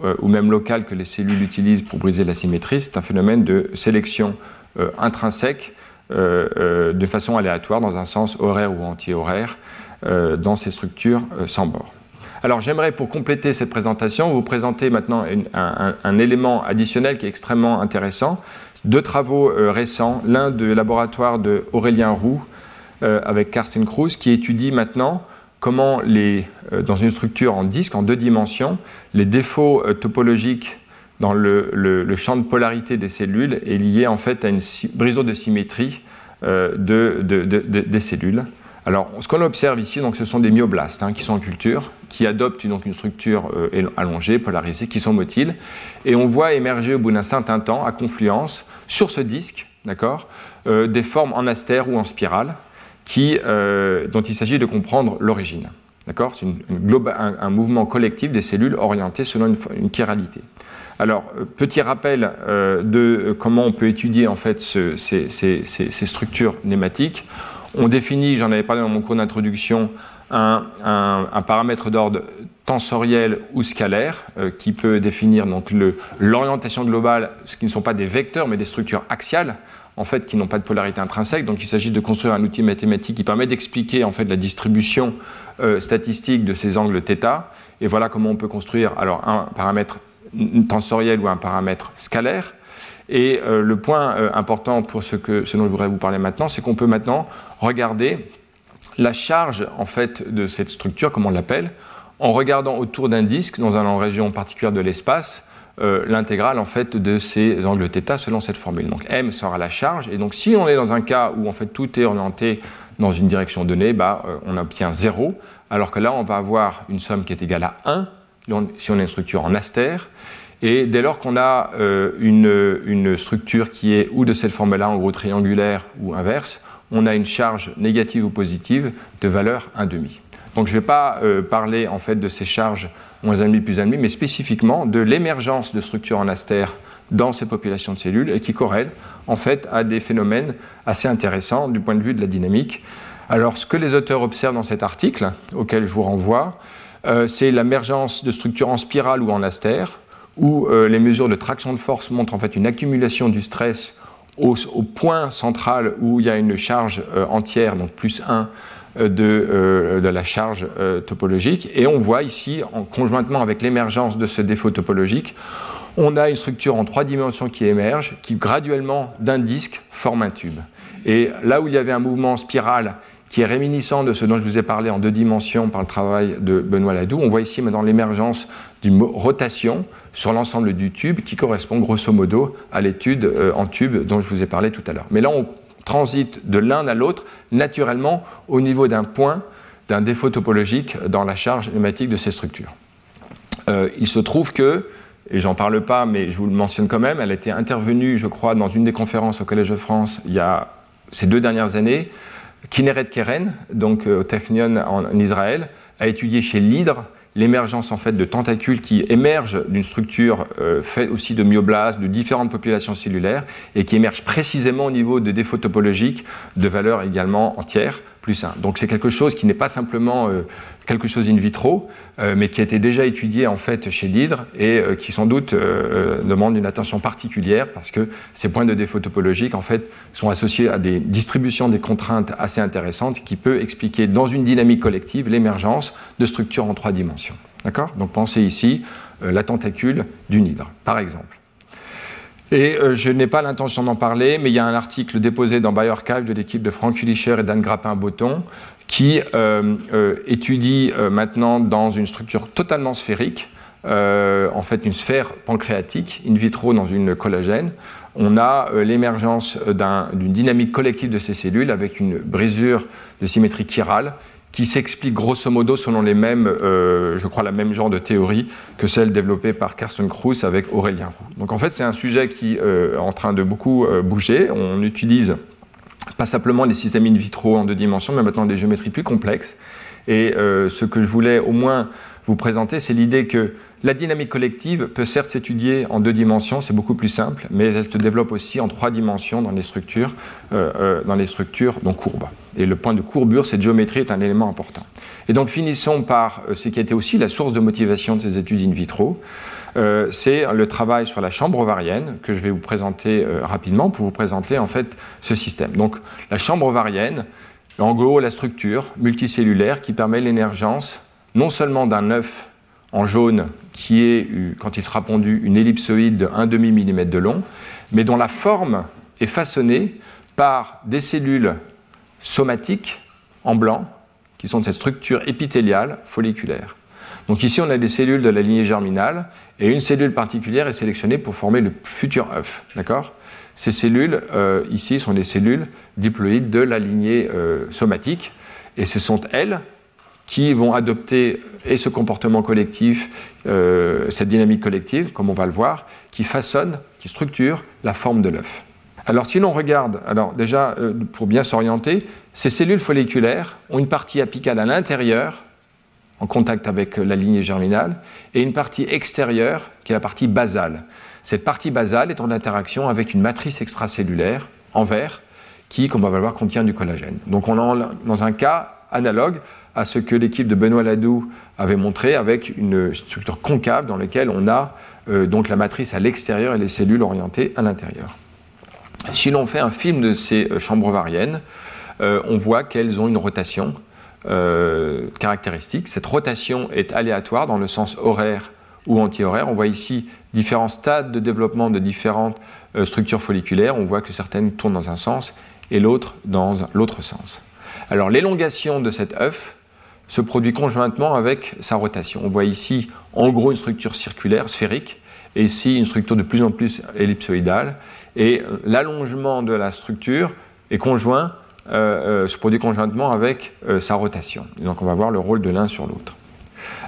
euh, ou même local que les cellules utilisent pour briser la symétrie. C'est un phénomène de sélection intrinsèque de façon aléatoire dans un sens horaire ou anti-horaire dans ces structures sans bord. Alors j'aimerais pour compléter cette présentation vous présenter maintenant un, élément additionnel qui est extrêmement intéressant. Deux travaux récents, l'un du laboratoire de Aurélien Roux avec Carsten Cruz, qui étudie maintenant comment, euh, dans une structure en disque, en deux dimensions, les défauts euh, topologiques dans le, champ de polarité des cellules est lié en fait à une brisure de symétrie de, des cellules. Alors, ce qu'on observe ici, donc, ce sont des myoblastes hein, qui sont en culture, qui adoptent donc, une structure allongée, polarisée, qui sont motiles, et on voit émerger au bout d'un certain temps, à confluence, sur ce disque, d'accord, des formes en astère ou en spirale, euh, dont il s'agit de comprendre l'origine. D'accord? C'est un, mouvement collectif des cellules orientées selon une, chiralité. Alors, euh, petit rappel euh, de comment on peut étudier en fait ces, structures nématiques. On définit, j'en avais parlé dans mon cours d'introduction, un, paramètre d'ordre tensoriel ou scalaire qui peut définir l'orientation globale, ce qui ne sont pas des vecteurs mais des structures axiales en fait, qui n'ont pas de polarité intrinsèque. Donc il s'agit de construire un outil mathématique qui permet d'expliquer en fait la distribution euh, statistique de ces angles θ. Et voilà comment on peut construire alors un paramètre tensoriel ou un paramètre scalaire. Et euh, le point euh, important pour ce, que, dont je voudrais vous parler maintenant, c'est qu'on peut maintenant regarder la charge en fait de cette structure, comme on l'appelle, en regardant autour d'un disque dans une région particulière de l'espace euh, l'intégrale en fait de ces angles θ selon cette formule. Donc m sera la charge et donc si on est dans un cas où en fait tout est orienté dans une direction donnée, bah, euh, on obtient 0, alors que là on va avoir une somme qui est égale à 1 si on a une structure en astère. Et dès lors qu'on a euh, une, une, structure qui est ou de cette forme-là, en gros triangulaire ou inverse, on a une charge négative ou positive de valeur 1,5. Donc je ne vais pas parler en fait de ces charges moins 1,5 plus 1,5, mais spécifiquement de l'émergence de structures en astère dans ces populations de cellules et qui corrèlent en fait à des phénomènes assez intéressants du point de vue de la dynamique. Alors ce que les auteurs observent dans cet article, auquel je vous renvoie, euh, c'est l'émergence de structures en spirale ou en astère, où euh, les mesures de traction de force montrent en fait une accumulation du stress au, point central où il y a une charge euh, entière, donc plus 1, euh, euh, de, la charge euh, topologique. Et on voit ici, en, conjointement avec l'émergence de ce défaut topologique, on a une structure en trois dimensions qui émerge, qui graduellement, d'un disque, forme un tube. Et là où il y avait un mouvement spirale qui est réminiscent de ce dont je vous ai parlé en deux dimensions par le travail de Benoît Ladoux, on voit ici maintenant l'émergence d'une rotation sur l'ensemble du tube qui correspond grosso modo à l'étude en tube dont je vous ai parlé tout à l'heure. Mais là, on transite de l'un à l'autre naturellement au niveau d'un point, d'un défaut topologique dans la charge pneumatique de ces structures. Euh, il se trouve que, et j'en parle pas, mais je vous le mentionne quand même, elle a été intervenue, je crois, dans une des conférences au Collège de France il y a ces deux dernières années. Kineret Keren, donc euh, au Technion en, Israël, a étudié chez l'hydre l'émergence en fait de tentacules qui émergent d'une structure euh, faite aussi de myoblastes, de différentes populations cellulaires, et qui émergent précisément au niveau de défauts topologiques de valeurs également entières, plus 1. Donc c'est quelque chose qui n'est pas simplement euh, quelque chose in vitro, euh, mais qui a été déjà étudié en fait chez l'hydre et euh, qui sans doute demande une attention particulière parce que ces points de défaut topologiques en fait sont associés à des distributions des contraintes assez intéressantes qui peut expliquer dans une dynamique collective l'émergence de structures en trois dimensions. D'accord? Donc pensez ici la tentacule d'une hydre, par exemple. Et euh, je n'ai pas l'intention d'en parler, mais il y a un article déposé dans BioArchive de l'équipe de Franck Hulicher et d'Anne Grappin-Botton qui euh, euh, étudie maintenant dans une structure totalement sphérique, en fait une sphère pancréatique in vitro dans une collagène. On a l'émergence d'une dynamique collective de ces cellules avec une brisure de symétrie chirale qui s'explique grosso modo selon les mêmes, euh, je crois, la même genre de théorie que celle développée par Carsten Krauss avec Aurélien Roux. Donc en fait, c'est un sujet qui euh, est en train de beaucoup euh, bouger. On utilise pas simplement des systèmes in vitro en deux dimensions, mais maintenant des géométries plus complexes. Et ce que je voulais au moins vous présenter, c'est l'idée que la dynamique collective peut certes s'étudier en deux dimensions, c'est beaucoup plus simple, mais elle se développe aussi en trois dimensions dans les structures, euh, euh, dans les structures donc courbes. Et le point de courbure, cette géométrie est un élément important. Et donc finissons par euh, ce qui a été aussi la source de motivation de ces études in vitro. c'est le travail sur la chambre ovarienne que je vais vous présenter rapidement pour vous présenter en fait ce système. Donc la chambre ovarienne, en gros la structure multicellulaire qui permet l'émergence non seulement d'un œuf en jaune qui est, quand il sera pondu, une ellipsoïde de 1,5 mm de long, mais dont la forme est façonnée par des cellules somatiques en blanc, qui sont de cette structure épithéliale folliculaire. Donc ici, on a des cellules de la lignée germinale, et une cellule particulière est sélectionnée pour former le futur œuf. D'accord? Ces cellules, euh, ici, sont des cellules diploïdes de la lignée euh, somatique, et ce sont elles qui vont adopter et ce comportement collectif, euh, cette dynamique collective, comme on va le voir, qui façonne, qui structure la forme de l'œuf. Alors si l'on regarde, alors déjà euh, pour bien s'orienter, ces cellules folliculaires ont une partie apicale à l'intérieur, en contact avec la lignée germinale, et une partie extérieure, qui est la partie basale. Cette partie basale est en interaction avec une matrice extracellulaire en vert, qui, comme on va le voir, contient du collagène. Donc on est dans un cas analogue à ce que l'équipe de Benoît Ladoux avait montré avec une structure concave dans laquelle on a euh, donc la matrice à l'extérieur et les cellules orientées à l'intérieur. Si l'on fait un film de ces euh, chambres ovariennes, euh, on voit qu'elles ont une rotation caractéristique. Cette rotation est aléatoire dans le sens horaire ou anti-horaire. On voit ici différents stades de développement de différentes structures folliculaires. On voit que certaines tournent dans un sens et l'autre dans l'autre sens. Alors l'élongation de cet œuf se produit conjointement avec sa rotation. On voit ici en gros une structure circulaire, sphérique, et ici une structure de plus en plus ellipsoïdale. Et l'allongement de la structure est conjoint, euh, euh, se produit conjointement avec euh, sa rotation. donc on va voir le rôle de l'un sur l'autre.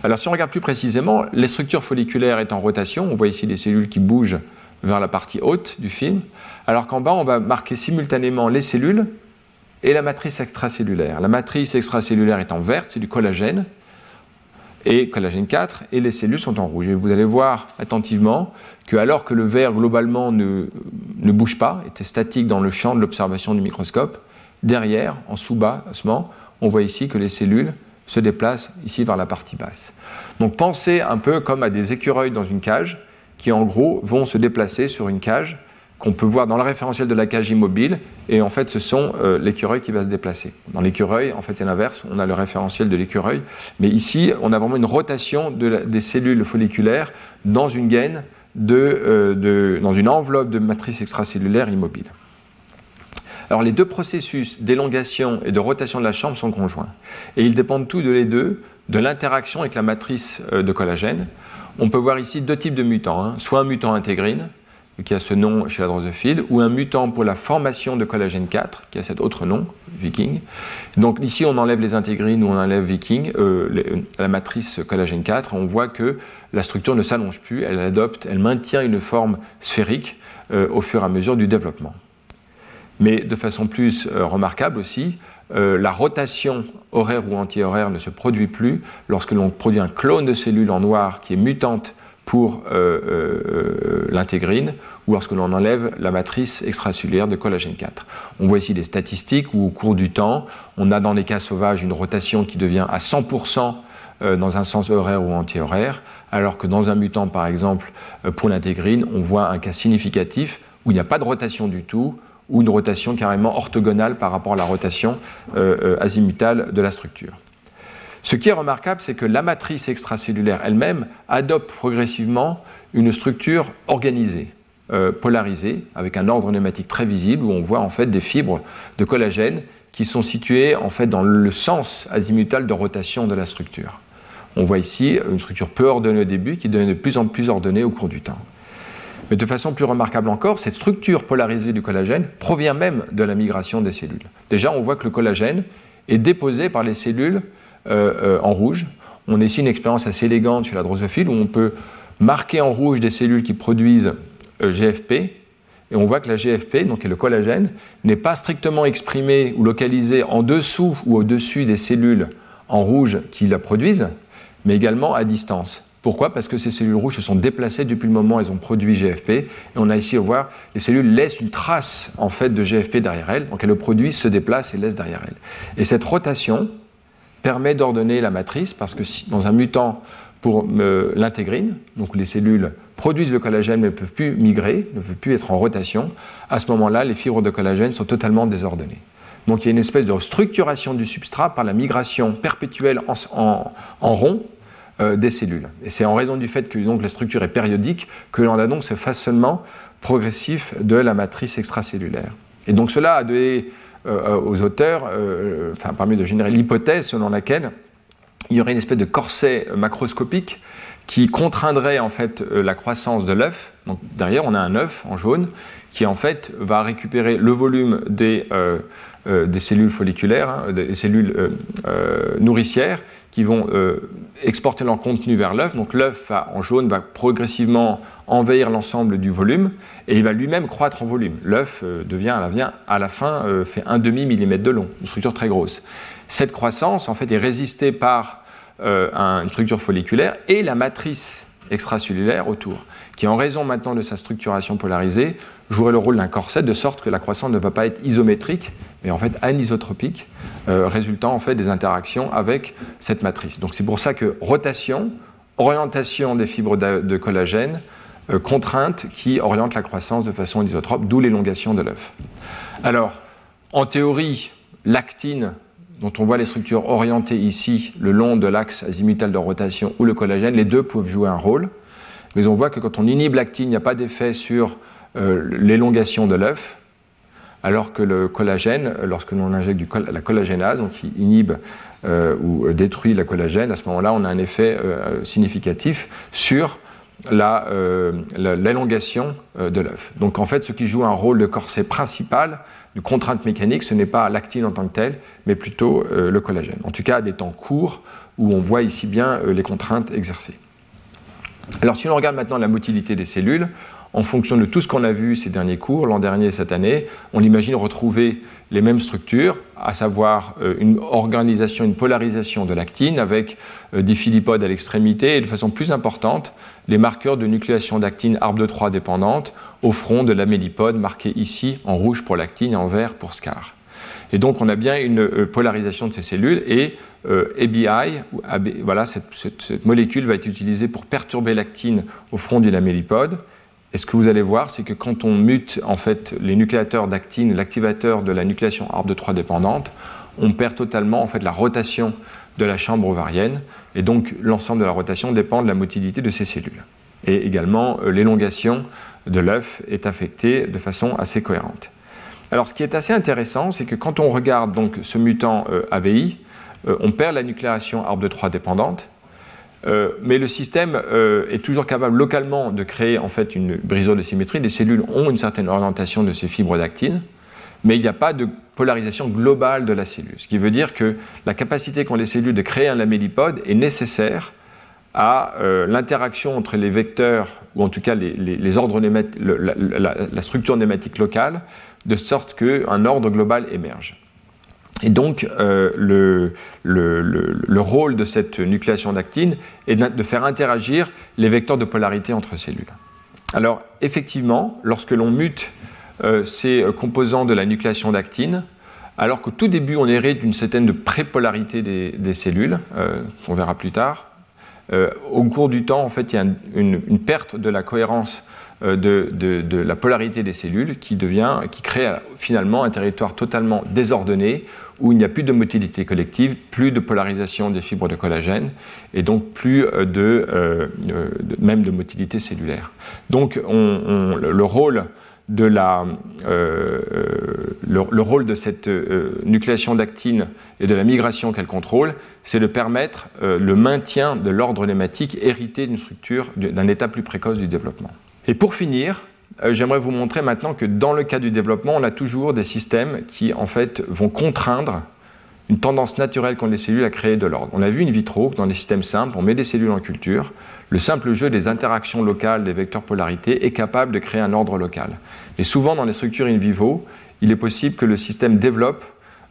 Alors si on regarde plus précisément, les structures folliculaires est en rotation. On voit ici des cellules qui bougent vers la partie haute du film, alors qu'en bas on va marquer simultanément les cellules et la matrice extracellulaire. La matrice extracellulaire est en verte, c'est du collagène, et collagène 4, et les cellules sont en rouge. Et vous allez voir attentivement que alors que le vert globalement ne, ne bouge pas, était statique dans le champ de l'observation du microscope, derrière, en sous-bassement, on voit ici que les cellules se déplacent ici vers la partie basse. Donc pensez un peu comme à des écureuils dans une cage qui en gros vont se déplacer sur une cage qu'on peut voir dans le référentiel de la cage immobile, et en fait, ce sont euh, l'écureuil qui va se déplacer. Dans l'écureuil, en fait, c'est l'inverse, on a le référentiel de l'écureuil, mais ici, on a vraiment une rotation des cellules folliculaires dans une gaine, euh, dans une enveloppe de matrice extracellulaire immobile. Alors, les deux processus d'élongation et de rotation de la chambre sont conjoints, et ils dépendent tous de deux de l'interaction avec la matrice euh, de collagène. On peut voir ici deux types de mutants, hein. soit un mutant intégrine, qui a ce nom chez la drosophile, ou un mutant pour la formation de collagène 4, qui a cet autre nom, Viking. Donc ici, on enlève les intégrines ou on enlève Viking, euh, la matrice collagène 4, on voit que la structure ne s'allonge plus, elle adopte, elle maintient une forme sphérique euh, au fur et à mesure du développement. Mais de façon plus euh, remarquable aussi, la rotation horaire ou anti-horaire ne se produit plus lorsque l'on produit un clone de cellules en noir qui est mutante pour euh, euh, l'intégrine ou lorsque l'on enlève la matrice extracellulaire de collagène 4. On voit ici des statistiques où au cours du temps, on a dans les cas sauvages une rotation qui devient à 100% euh, dans un sens horaire ou anti-horaire, alors que dans un mutant, par exemple, pour l'intégrine, on voit un cas significatif où il n'y a pas de rotation du tout, ou une rotation carrément orthogonale par rapport à la rotation azimutale de la structure. Ce qui est remarquable, c'est que la matrice extracellulaire elle-même adopte progressivement une structure organisée. polarisées, avec un ordre nématique très visible, où on voit en fait des fibres de collagène qui sont situées en fait dans le sens azimutal de rotation de la structure. On voit ici une structure peu ordonnée au début qui devient de plus en plus ordonnée au cours du temps. Mais de façon plus remarquable encore, cette structure polarisée du collagène provient même de la migration des cellules. Déjà, on voit que le collagène est déposé par les cellules euh, euh, en rouge. On a ici une expérience assez élégante chez la drosophile où on peut marquer en rouge des cellules qui produisent euh, GFP. Et on voit que la GFP, donc le collagène, n'est pas strictement exprimée ou localisée en dessous ou au-dessus des cellules en rouge qui la produisent, mais également à distance. Pourquoi? Parce que ces cellules rouges se sont déplacées depuis le moment où elles ont produit GFP. Et on a ici, à voir, les cellules laissent une trace en fait de GFP derrière elles. Donc elles le produisent, se déplacent et laissent derrière elles. Et cette rotation permet d'ordonner la matrice parce que si, dans un mutant pour l'intégrine, donc les cellules produisent le collagène mais ne peuvent plus migrer, ne peuvent plus être en rotation, à ce moment-là, les fibres de collagène sont totalement désordonnées. Donc il y a une espèce de structuration du substrat par la migration perpétuelle en rond euh, des cellules. Et c'est en raison du fait que donc, la structure est périodique que l'on a donc ce façonnement progressif de la matrice extracellulaire. Et donc cela a donné aux auteurs, euh, enfin parmi de générer l'hypothèse selon laquelle il y aurait une espèce de corset macroscopique qui contraindrait en fait la croissance de l'œuf. Donc derrière, on a un œuf en jaune qui en fait va récupérer le volume des, des cellules folliculaires, hein, des cellules nourricières, qui vont euh, exporter leur contenu vers l'œuf. Donc l'œuf en jaune va progressivement envahir l'ensemble du volume et il va lui-même croître en volume. L'œuf euh, devient à la, fin euh, fait un demi millimètre de long, une structure très grosse. Cette croissance en fait est résistée par une structure folliculaire et la matrice extracellulaire autour, qui en raison maintenant de sa structuration polarisée jouerait le rôle d'un corset de sorte que la croissance ne va pas être isométrique, mais en fait anisotropique, euh, résultant en fait des interactions avec cette matrice. Donc c'est pour ça que rotation, orientation des fibres de, collagène, euh, contrainte qui oriente la croissance de façon anisotrope, d'où l'élongation de l'œuf. Alors, en théorie, l'actine, dont on voit les structures orientées ici le long de l'axe azimutal de rotation ou le collagène, les deux peuvent jouer un rôle. Mais on voit que quand on inhibe l'actine, il n'y a pas d'effet sur euh, l'élongation de l'œuf, alors que le collagène, lorsque l'on injecte la collagénase, donc qui inhibe euh, ou détruit la collagène, à ce moment-là, on a un effet euh, significatif sur l'élongation de l'œuf. Donc en fait, ce qui joue un rôle de corset principal, de contrainte mécanique, ce n'est pas l'actine en tant que telle, mais plutôt le collagène. En tout cas, à des temps courts où on voit ici bien les contraintes exercées. Alors si l'on regarde maintenant la motilité des cellules, en fonction de tout ce qu'on a vu ces derniers cours, l'an dernier et cette année, on imagine retrouver les mêmes structures, à savoir euh, une organisation, une polarisation de l'actine avec euh, des philipodes à l'extrémité et de façon plus importante, les marqueurs de nucléation d'actine arbre de 3 dépendante au front de l'amélipode marqué ici en rouge pour l'actine et en vert pour SCAR. Et donc on a bien une euh, polarisation de ces cellules et ABI, voilà, cette, cette, molécule va être utilisée pour perturber l'actine au front du lamellipode et ce que vous allez voir, c'est que quand on mute en fait les nucléateurs d'actine, l'activateur de la nucléation arbre de 3 dépendante, on perd totalement en fait la rotation de la chambre ovarienne, et donc l'ensemble de la rotation dépend de la motilité de ces cellules. Et également, euh, l'élongation de l'œuf est affectée de façon assez cohérente. Alors, ce qui est assez intéressant, c'est que quand on regarde donc ce mutant euh, ABI, euh, on perd la nucléation arbre de 3 dépendante, euh, mais le système euh, est toujours capable localement de créer en fait une brisure de symétrie. Les cellules ont une certaine orientation de ces fibres d'actine, mais il n'y a pas de polarisation globale de la cellule. Ce qui veut dire que la capacité qu'ont les cellules de créer un lamellipode est nécessaire à l'interaction entre les vecteurs, ou en tout cas les, ordres la, structure nématique locale, de sorte qu'un ordre global émerge. Et donc, euh, le, le, rôle de cette nucléation d'actine est de faire interagir les vecteurs de polarité entre cellules. Alors, effectivement, lorsque l'on mute euh, ces composants de la nucléation d'actine, alors qu'au tout début, on hérite d'une certaine de prépolarité des, cellules, euh, qu'on verra plus tard, au cours du temps, en fait, il y a une, perte de la cohérence euh, de, la polarité des cellules qui, devient, qui crée finalement un territoire totalement désordonné où il n'y a plus de motilité collective, plus de polarisation des fibres de collagène et donc plus de, même de motilité cellulaire. Donc le rôle de euh, euh, cette euh, nucléation d'actine et de la migration qu'elle contrôle, c'est de permettre le maintien de l'ordre lématique hérité d'une structure, d'un état plus précoce du développement. Et pour finir, j'aimerais vous montrer maintenant que dans le cas du développement, on a toujours des systèmes qui en fait vont contraindre une tendance naturelle qu'ont les cellules à créer de l'ordre. On a vu in vitro dans les systèmes simples, on met des cellules en culture, le simple jeu des interactions locales des vecteurs polarité est capable de créer un ordre local. Et souvent dans les structures in vivo, il est possible que le système développe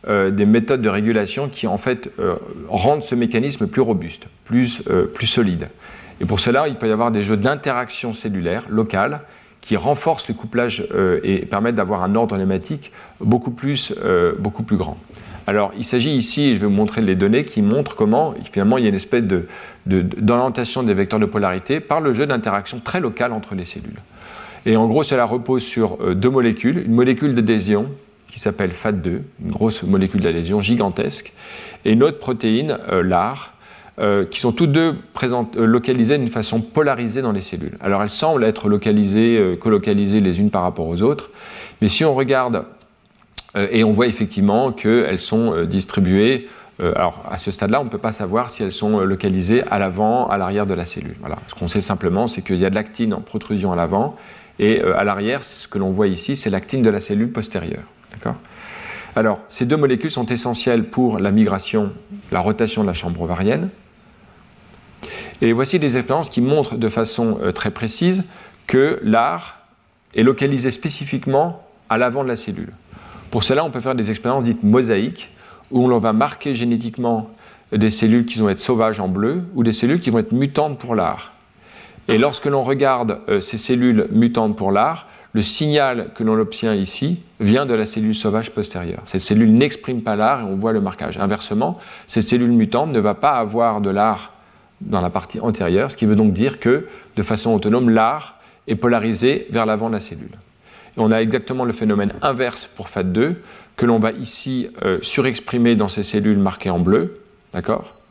euh, des méthodes de régulation qui en fait euh, rendent ce mécanisme plus robuste, plus, euh, plus solide. Et pour cela, il peut y avoir des jeux d'interaction cellulaire locale qui renforcent le couplage et permettent d'avoir un ordre nématique beaucoup plus, beaucoup plus grand. Alors, il s'agit ici, je vais vous montrer les données qui montrent comment, finalement, il y a une espèce d'orientation des vecteurs de polarité par le jeu d'interaction très local entre les cellules. Et en gros, cela repose sur euh, deux molécules. Une molécule d'adhésion qui s'appelle FAT2, une grosse molécule d'adhésion gigantesque, et une autre protéine, euh, LAR, euh, qui sont toutes deux localisées d'une façon polarisée dans les cellules. Alors elles semblent être localisées, colocalisées les unes par rapport aux autres, mais si on regarde euh, et on voit effectivement qu'elles sont euh, distribuées. Euh, alors, à ce stade-là, on ne peut pas savoir si elles sont localisées à l'avant, à l'arrière de la cellule. Voilà. Ce qu'on sait simplement, c'est qu'il y a de l'actine en protrusion à l'avant, et à l'arrière, ce que l'on voit ici, c'est l'actine de la cellule postérieure. D'accord? Alors, ces deux molécules sont essentielles pour la migration, la rotation de la chambre ovarienne. Et voici des expériences qui montrent de façon très précise que l'art est localisé spécifiquement à l'avant de la cellule. Pour cela, on peut faire des expériences dites mosaïques, où l'on va marquer génétiquement des cellules qui vont être sauvages en bleu ou des cellules qui vont être mutantes pour l'art. Et lorsque l'on regarde euh, ces cellules mutantes pour l'art, le signal que l'on obtient ici vient de la cellule sauvage postérieure. Cette cellule n'exprime pas l'art et on voit le marquage. Inversement, cette cellule mutante ne va pas avoir de l'art dans la partie antérieure, ce qui veut donc dire que, de façon autonome, l'art est polarisé vers l'avant de la cellule on a exactement le phénomène inverse pour FAT2, que l'on va ici euh, surexprimer dans ces cellules marquées en bleu. D'accord?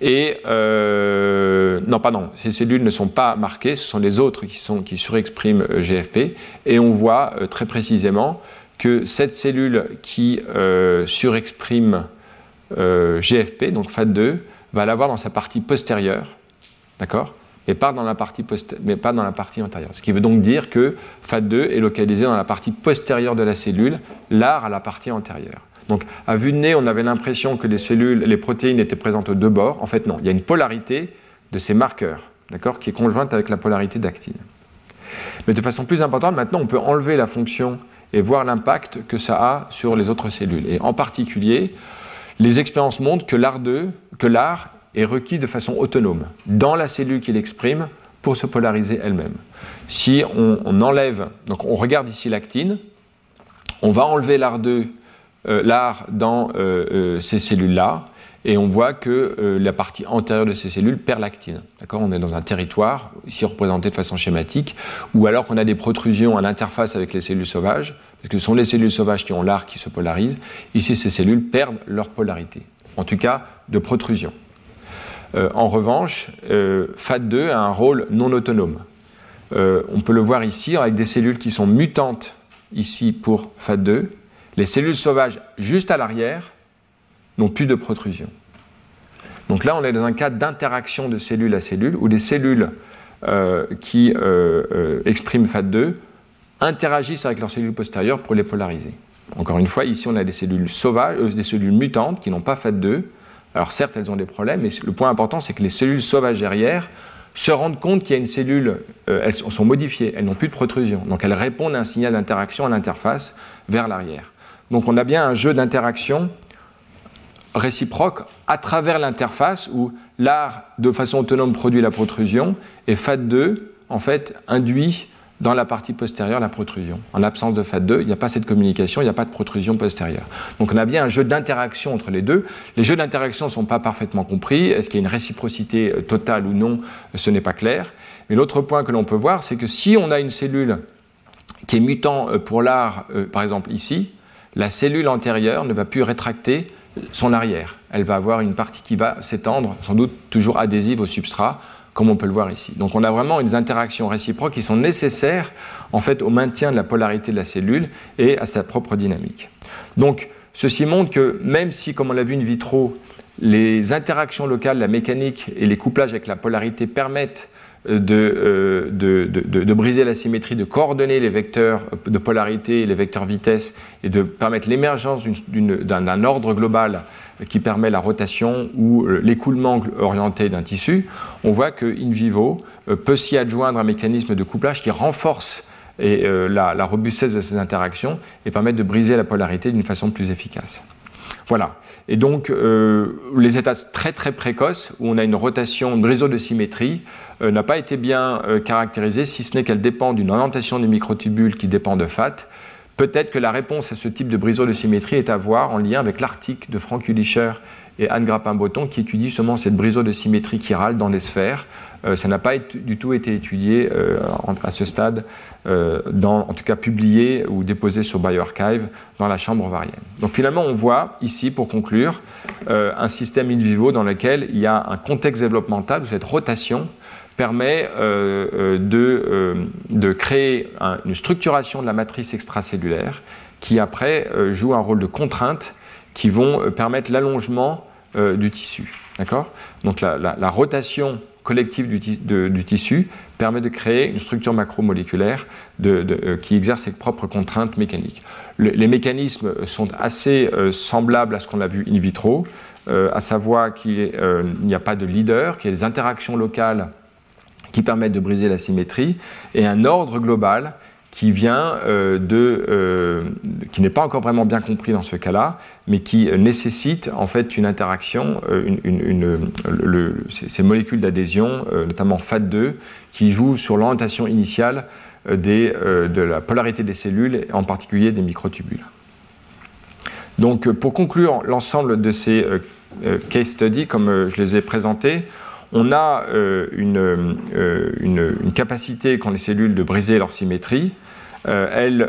Et, euh, non, pardon, ces cellules ne sont pas marquées, ce sont les autres qui, sont, qui surexpriment euh, GFP. Et on voit très précisément que cette cellule qui surexprime GFP, donc FAT2, va l'avoir dans sa partie postérieure. D'accord? Mais pas dans la partie, mais pas dans la partie antérieure. Ce qui veut donc dire que FAT2 est localisé dans la partie postérieure de la cellule, l'art à la partie antérieure. Donc, à vue de nez, on avait l'impression que les cellules, les protéines étaient présentes aux deux bords. En fait, non. Il y a une polarité de ces marqueurs, d'accord, qui est conjointe avec la polarité d'actine. Mais de façon plus importante, maintenant, on peut enlever la fonction et voir l'impact que ça a sur les autres cellules. Et en particulier, les expériences montrent que l'art que l'art est requis de façon autonome dans la cellule qu'il exprime pour se polariser elle-même. Si on, enlève, donc on regarde ici l'actine, on va enlever l'AR2, euh, dans euh, euh, ces cellules-là, et on voit que la partie antérieure de ces cellules perd l'actine. On est dans un territoire, ici représenté de façon schématique, ou alors qu'on a des protrusions à l'interface avec les cellules sauvages, parce que ce sont les cellules sauvages qui ont l'art qui se polarise. Ici, ces cellules perdent leur polarité, en tout cas de protrusion. Euh, en revanche, euh, FAT2 a un rôle non autonome. Euh, on peut le voir ici avec des cellules qui sont mutantes ici pour FAT2. Les cellules sauvages juste à l'arrière n'ont plus de protrusion. Donc là, on est dans un cas d'interaction de cellule à cellule où des cellules qui expriment FAT2 interagissent avec leurs cellules postérieures pour les polariser. Encore une fois, ici, on a des cellules sauvages, des cellules mutantes qui n'ont pas FAT2 alors certes, elles ont des problèmes, mais le point important, c'est que les cellules sauvages derrière se rendent compte qu'il y a une cellule, euh, elles sont modifiées, elles n'ont plus de protrusion. Donc elles répondent à un signal d'interaction à l'interface vers l'arrière. Donc on a bien un jeu d'interaction réciproque à travers l'interface où l'art de façon autonome produit la protrusion et FAT2 en fait induit dans la partie postérieure la protrusion. En l'absence de FAT2, il n'y a pas cette communication, il n'y a pas de protrusion postérieure. Donc on a bien un jeu d'interaction entre les deux. Les jeux d'interaction ne sont pas parfaitement compris. Est-ce qu'il y a une réciprocité euh, totale ou non Ce n'est pas clair. Mais l'autre point que l'on peut voir, c'est que si on a une cellule qui est mutant euh, pour l'art, euh, par exemple ici, la cellule antérieure ne va plus rétracter son arrière. Elle va avoir une partie qui va s'étendre, sans doute toujours adhésive au substrat, comme on peut le voir ici. Donc on a vraiment des interactions réciproques qui sont nécessaires en fait au maintien de la polarité de la cellule et à sa propre dynamique. Donc ceci montre que même si, comme on l'a vu in vitro, les interactions locales, la mécanique et les couplages avec la polarité permettent euh, de, briser la symétrie, de coordonner les vecteurs de polarité et les vecteurs vitesse et de permettre l'émergence d'un ordre global qui permet la rotation ou euh, l'écoulement orienté d'un tissu, on voit que in vivo euh, peut s'y adjoindre un mécanisme de couplage qui renforce la, la robustesse de ces interactions et permet de briser la polarité d'une façon plus efficace. Voilà. Et donc, euh, les états très très précoces, où on a une rotation, une réseau de symétrie, euh, n'a pas été bien euh, caractérisée, si ce n'est qu'elle dépend d'une orientation des microtubules qui dépend de FAT. Peut-être que la réponse à ce type de brisure de symétrie est à voir en lien avec l'article de Frank Ulischer et Anne Grappin-Breton qui étudie justement cette brisure de symétrie chirale dans les sphères. Euh, ça n'a pas du tout été étudié euh, à ce stade, euh, en tout cas publié ou déposé sur bioarchive dans la chambre ovarienne. Donc finalement, on voit ici, pour conclure, un système in vivo dans lequel il y a un contexte développemental où cette rotation permet de, créer une structuration de la matrice extracellulaire qui après joue un rôle de contrainte qui vont permettre l'allongement du tissu. D'accord? Donc la, rotation collective du, tissu permet de créer une structure macromoléculaire euh, qui exerce ses propres contraintes mécaniques. les mécanismes sont assez euh, semblables à ce qu'on a vu in vitro, euh, à savoir qu'il n'y a pas de leader, qu'il y a des interactions locales qui permettent de briser la symétrie, et un ordre global qui vient euh, de, euh, qui n'est pas encore vraiment bien compris dans ce cas-là, mais qui nécessite en fait une interaction, euh, ces molécules d'adhésion, notamment FAT2, qui jouent sur l'orientation initiale de la polarité des cellules, en particulier des microtubules. Donc, pour conclure l'ensemble de ces case studies, comme je les ai présentés, on a une, une, capacité qu'ont les cellules de briser leur symétrie, euh,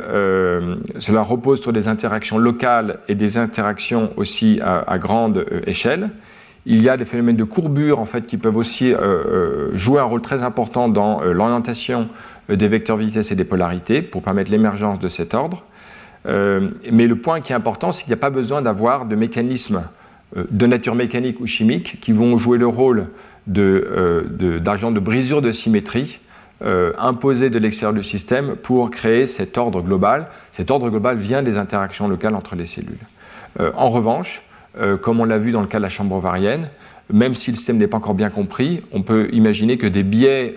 euh, cela repose sur des interactions locales et des interactions aussi à, grande euh, échelle. Il y a des phénomènes de courbure en fait qui peuvent aussi jouer un rôle très important dans l'orientation des vecteurs vitesse et des polarités pour permettre l'émergence de cet ordre. mais le point qui est important, c'est qu'il n'y a pas besoin d'avoir de mécanismes de nature mécanique ou chimique qui vont jouer le rôle d'agents de, brisure de symétrie euh, imposer de l'extérieur du système pour créer cet ordre global. Cet ordre global vient des interactions locales entre les cellules. Euh, en revanche, euh, comme on l'a vu dans le cas de la chambre ovarienne, même si le système n'est pas encore bien compris, on peut imaginer que des biais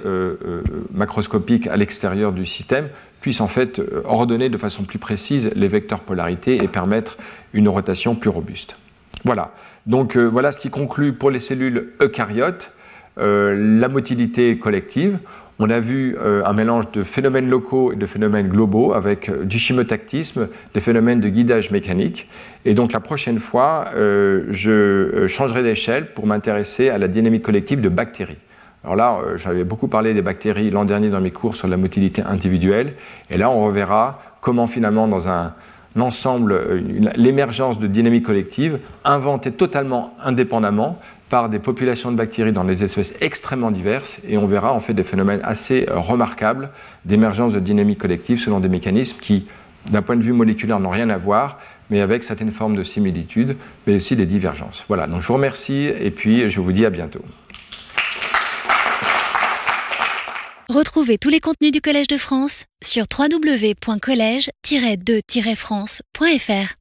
macroscopiques à l'extérieur du système puissent en fait ordonner de façon plus précise les vecteurs polarité et permettre une rotation plus robuste. Voilà. Donc voilà ce qui conclut pour les cellules eucaryotes la motilité collective. On a vu euh, un mélange de phénomènes locaux et de phénomènes globaux avec euh, du chimotactisme, des phénomènes de guidage mécanique. Et donc la prochaine fois, euh, je changerai d'échelle pour m'intéresser à la dynamique collective de bactéries. Alors là, j'avais beaucoup parlé des bactéries l'an dernier dans mes cours sur la motilité individuelle. Et là, on reverra comment finalement dans un, ensemble, l'émergence de dynamique collective, inventée totalement indépendamment, par des populations de bactéries dans des espèces extrêmement diverses et on verra en fait des phénomènes assez euh, remarquables d'émergence de dynamique collective selon des mécanismes qui, d'un point de vue moléculaire, n'ont rien à voir, mais avec certaines formes de similitudes, mais aussi des divergences. Voilà, donc je vous remercie et puis je vous dis à bientôt. Retrouvez tous les contenus du Collège de France sur www.colège-2-france.fr.